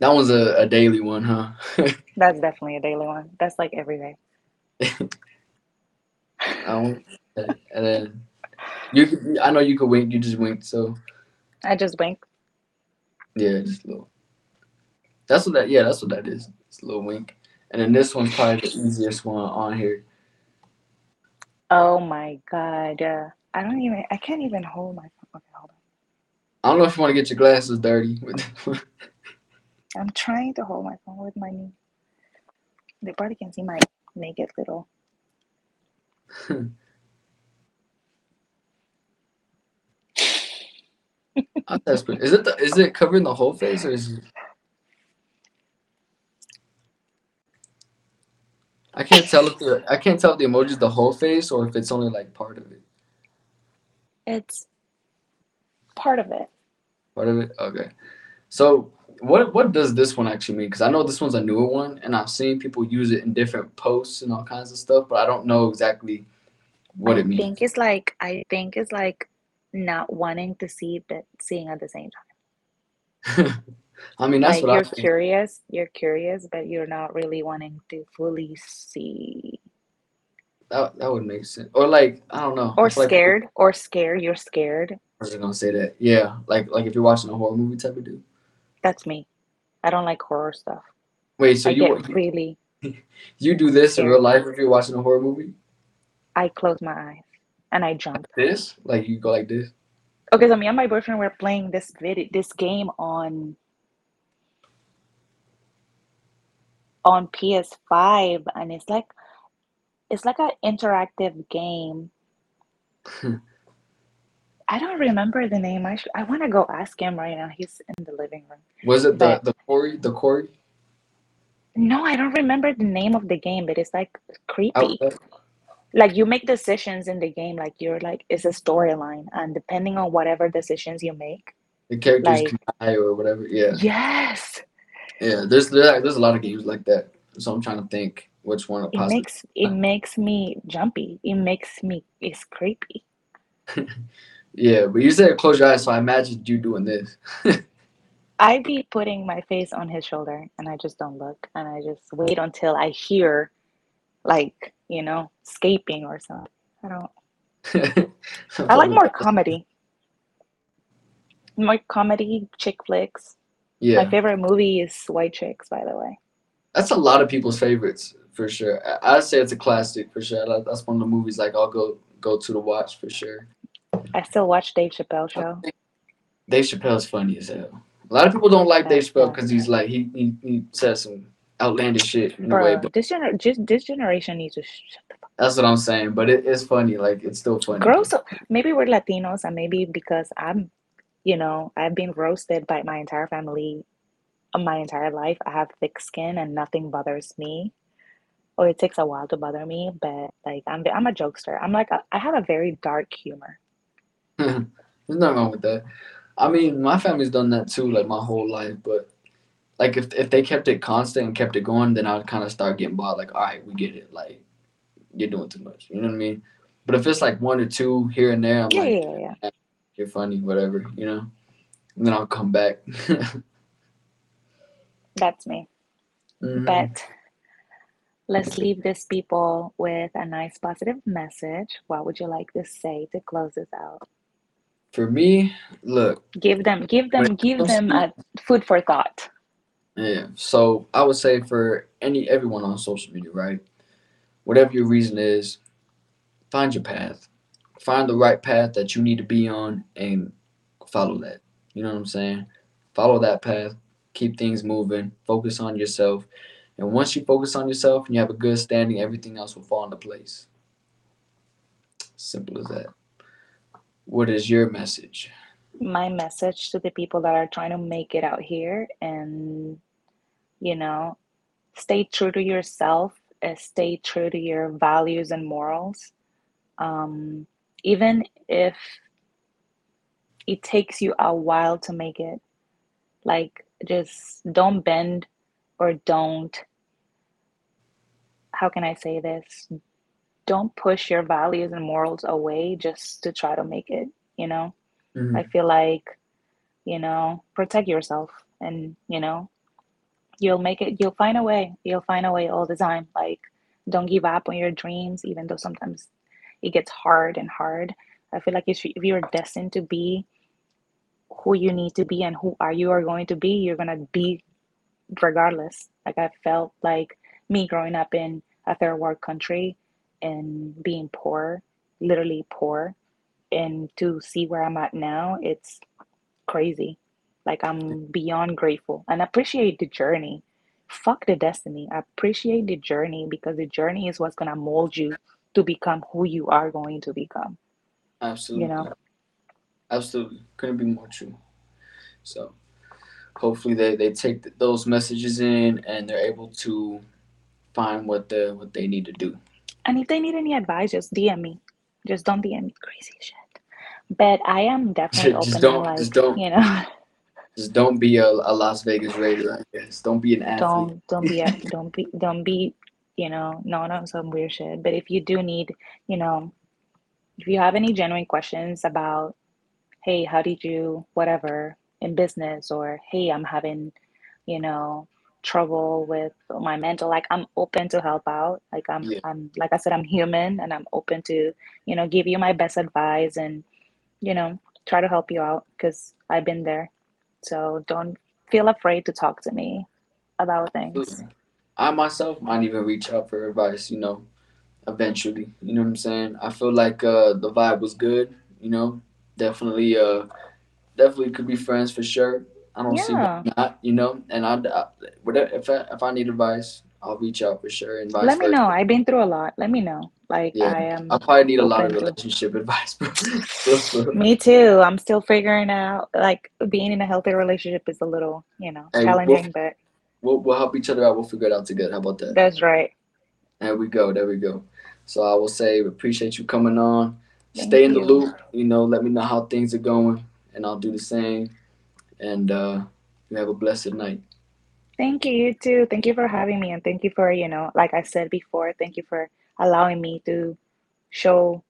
Speaker 1: That one's a, a daily one, huh? [LAUGHS]
Speaker 2: That's definitely a daily one. That's like every day. [LAUGHS]
Speaker 1: Um, and then you, could, I know you could wink. You just winked, so
Speaker 2: I just wink.
Speaker 1: yeah, just a little. That's what that. Yeah, that's what that is. It's a little wink. And then this one's probably the easiest one on here.
Speaker 2: Oh my god. Uh, I don't even. I can't even hold my phone. Okay, hold on.
Speaker 1: I don't know if you want to get your glasses dirty. [LAUGHS]
Speaker 2: I'm trying to hold my phone with my knee. They probably can see my naked little. [LAUGHS]
Speaker 1: I'm. Is it the, is it covering the whole face or is it? I can't tell if the I can't tell if the emoji is the whole face or if it's only like part of it.
Speaker 2: It's part of it.
Speaker 1: Part of it. Okay. So what what does this one actually mean? Because I know this one's a newer one, and I've seen people use it in different posts and all kinds of stuff, but I don't know exactly what
Speaker 2: I
Speaker 1: it means.
Speaker 2: I think it's like I think it's like not wanting to see but seeing at the same time. [LAUGHS]
Speaker 1: I mean, that's
Speaker 2: like
Speaker 1: what I
Speaker 2: you're
Speaker 1: think.
Speaker 2: curious, you're curious, but you're not really wanting to fully see.
Speaker 1: That, that would make sense. Or like I don't know.
Speaker 2: Or
Speaker 1: I feel like
Speaker 2: scared, or scared, you're scared.
Speaker 1: I was gonna say that. Yeah, like like if you're watching a horror movie type of dude.
Speaker 2: That's me. I don't like horror stuff.
Speaker 1: Wait, so
Speaker 2: I
Speaker 1: you
Speaker 2: get really [LAUGHS]
Speaker 1: you do this in real life if you're watching a horror movie?
Speaker 2: I close my eyes and I jump.
Speaker 1: This? Like you go like this?
Speaker 2: Okay, so me and my boyfriend were playing this video, this game on on PS5, and it's like it's like an interactive game. Hmm. I don't remember the name. I sh- I want to go ask him right now. He's in the living room.
Speaker 1: Was it the the Quarry the Quarry
Speaker 2: No, I don't remember the name of the game, but it's like creepy.
Speaker 1: outlet?
Speaker 2: Like you make decisions in the game, like you're like it's a storyline, and depending on whatever decisions you make,
Speaker 1: The characters
Speaker 2: Like-
Speaker 1: can die or whatever. Yeah,
Speaker 2: yes,
Speaker 1: yeah. There's there, there's a lot of games like that. So I'm trying to think which one
Speaker 2: it
Speaker 1: possibly.
Speaker 2: makes it [LAUGHS] makes me jumpy. It makes me it's creepy. [LAUGHS]
Speaker 1: Yeah, but you said close your eyes, so I imagined you doing this. [LAUGHS]
Speaker 2: I be putting my face on his shoulder, and I just don't look, and I just wait until I hear, like you know, escaping or something. I don't. I like oh, more comedy. More comedy, chick flicks.
Speaker 1: Yeah,
Speaker 2: My favorite movie is White Chicks, by the way.
Speaker 1: that's a lot of people's favorites for sure. I- I'd say it's a classic for sure. That- That's one of the movies like I'll go go to the watch for sure.
Speaker 2: I still watch Dave Chappelle show.
Speaker 1: Dave Chappelle's funny as hell. A lot of people don't like Dave Chappelle because he's like he, he he says some outlandish shit in a way,
Speaker 2: Bro,
Speaker 1: but
Speaker 2: this gener- just this generation needs to shut the fuck.
Speaker 1: that's what I'm saying. But it, it's funny, like it's still funny.
Speaker 2: Girls, maybe we're Latinos, and maybe because I'm, you know, I've been roasted by my entire family, uh, my entire life. I have thick skin, and nothing bothers me. Or it takes a while to bother me, but like I'm, I'm a jokester. I'm like a, I have a very dark humor.
Speaker 1: There's nothing wrong with that. I mean, my family's done that too, like my whole life. But like, if if they kept it constant and kept it going, then I'd kind of start getting bored. Like, all right, we get it. Like, you're doing too much. You know what I mean? But if it's like one or two here and there, I'm like,
Speaker 2: Yeah,
Speaker 1: like,
Speaker 2: yeah, yeah.
Speaker 1: You're funny, whatever, you know. And then I'll come back. [LAUGHS]
Speaker 2: That's me.
Speaker 1: Mhm.
Speaker 2: But let's leave this people with a nice positive message. What would you like to say to close this out?
Speaker 1: For me, look,
Speaker 2: Give them, give them, give them a food for thought.
Speaker 1: Yeah. So I would say for any everyone on social media, right? Whatever your reason is, find your path. Find the right path that you need to be on and follow that. You know what I'm saying? Follow that path. Keep things moving. Focus on yourself. And once you focus on yourself and you have a good standing, everything else will fall into place. Simple as that. What is your message?
Speaker 2: My message to the people that are trying to make it out here and, you know, stay true to yourself, stay true to your values and morals. Um, even if it takes you a while to make it, like just don't bend or don't how can I say this? Don't push your values and morals away just to try to make it, you know?
Speaker 1: Mhm.
Speaker 2: I feel like, you know, protect yourself and, you know, you'll make it, you'll find a way. You'll find a way all the time. Like, don't give up on your dreams, even though sometimes it gets hard and hard. I feel like if if you're destined to be who you need to be and who are you are going to be, you're gonna be regardless. Like I felt like me growing up in a third world country and being poor, literally poor, and to see where I'm at now, it's crazy. Like I'm beyond grateful and appreciate the journey. Fuck the destiny. I Appreciate the journey because the journey is what's gonna mold you to become who you are going to become.
Speaker 1: Absolutely.
Speaker 2: You know?
Speaker 1: Absolutely. Couldn't be more true. So hopefully they, they take th- those messages in and they're able to find what the what they need to do.
Speaker 2: And if they need any advice, just DM me. Just don't DM me crazy shit. But I am definitely
Speaker 1: Just
Speaker 2: open
Speaker 1: don't-
Speaker 2: to like
Speaker 1: just don't.
Speaker 2: you know [LAUGHS]
Speaker 1: Just don't be a, a Las Vegas Raider, I guess. Don't be an athlete.
Speaker 2: don't don't be a, [LAUGHS] don't be don't be you know not on some weird shit but if you do need you know if you have any genuine questions about hey how did you whatever in business or hey i'm having you know trouble with my mental like i'm open to help out like i'm
Speaker 1: Yeah.
Speaker 2: i'm like i said i'm human and i'm open to you know give you my best advice and you know try to help you out because i've been there so don't feel afraid to talk to me about things.
Speaker 1: I myself might even reach out for advice, you know, eventually. You know what I'm saying? I feel like uh, the vibe was good, you know. Definitely uh definitely could be friends for sure. I don't see why not, you know. And I, I whatever if I, if I need advice, I'll reach out for sure and
Speaker 2: let me
Speaker 1: versa.
Speaker 2: know i've been through a lot let me know like
Speaker 1: Yeah,
Speaker 2: i am
Speaker 1: I probably need a lot of
Speaker 2: open to-
Speaker 1: relationship [LAUGHS] advice, bro. For- [LAUGHS] for-
Speaker 2: me too i'm still figuring out like being in a healthy relationship is a little you know
Speaker 1: Hey,
Speaker 2: challenging but
Speaker 1: we'll, we'll help each other out. We'll figure it out together. How about that?
Speaker 2: that's right
Speaker 1: There we go. There we go. So I will say, appreciate you coming on.
Speaker 2: Thank
Speaker 1: Stay in the loop. You know, let me know how things are going, and I'll do the same. And uh, you have a blessed night.
Speaker 2: thank you you too thank you for having me and thank you for you know like i said before thank you for allowing me to show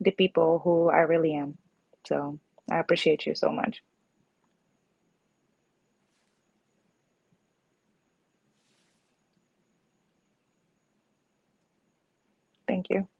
Speaker 2: the people who i really am so i appreciate you so much thank you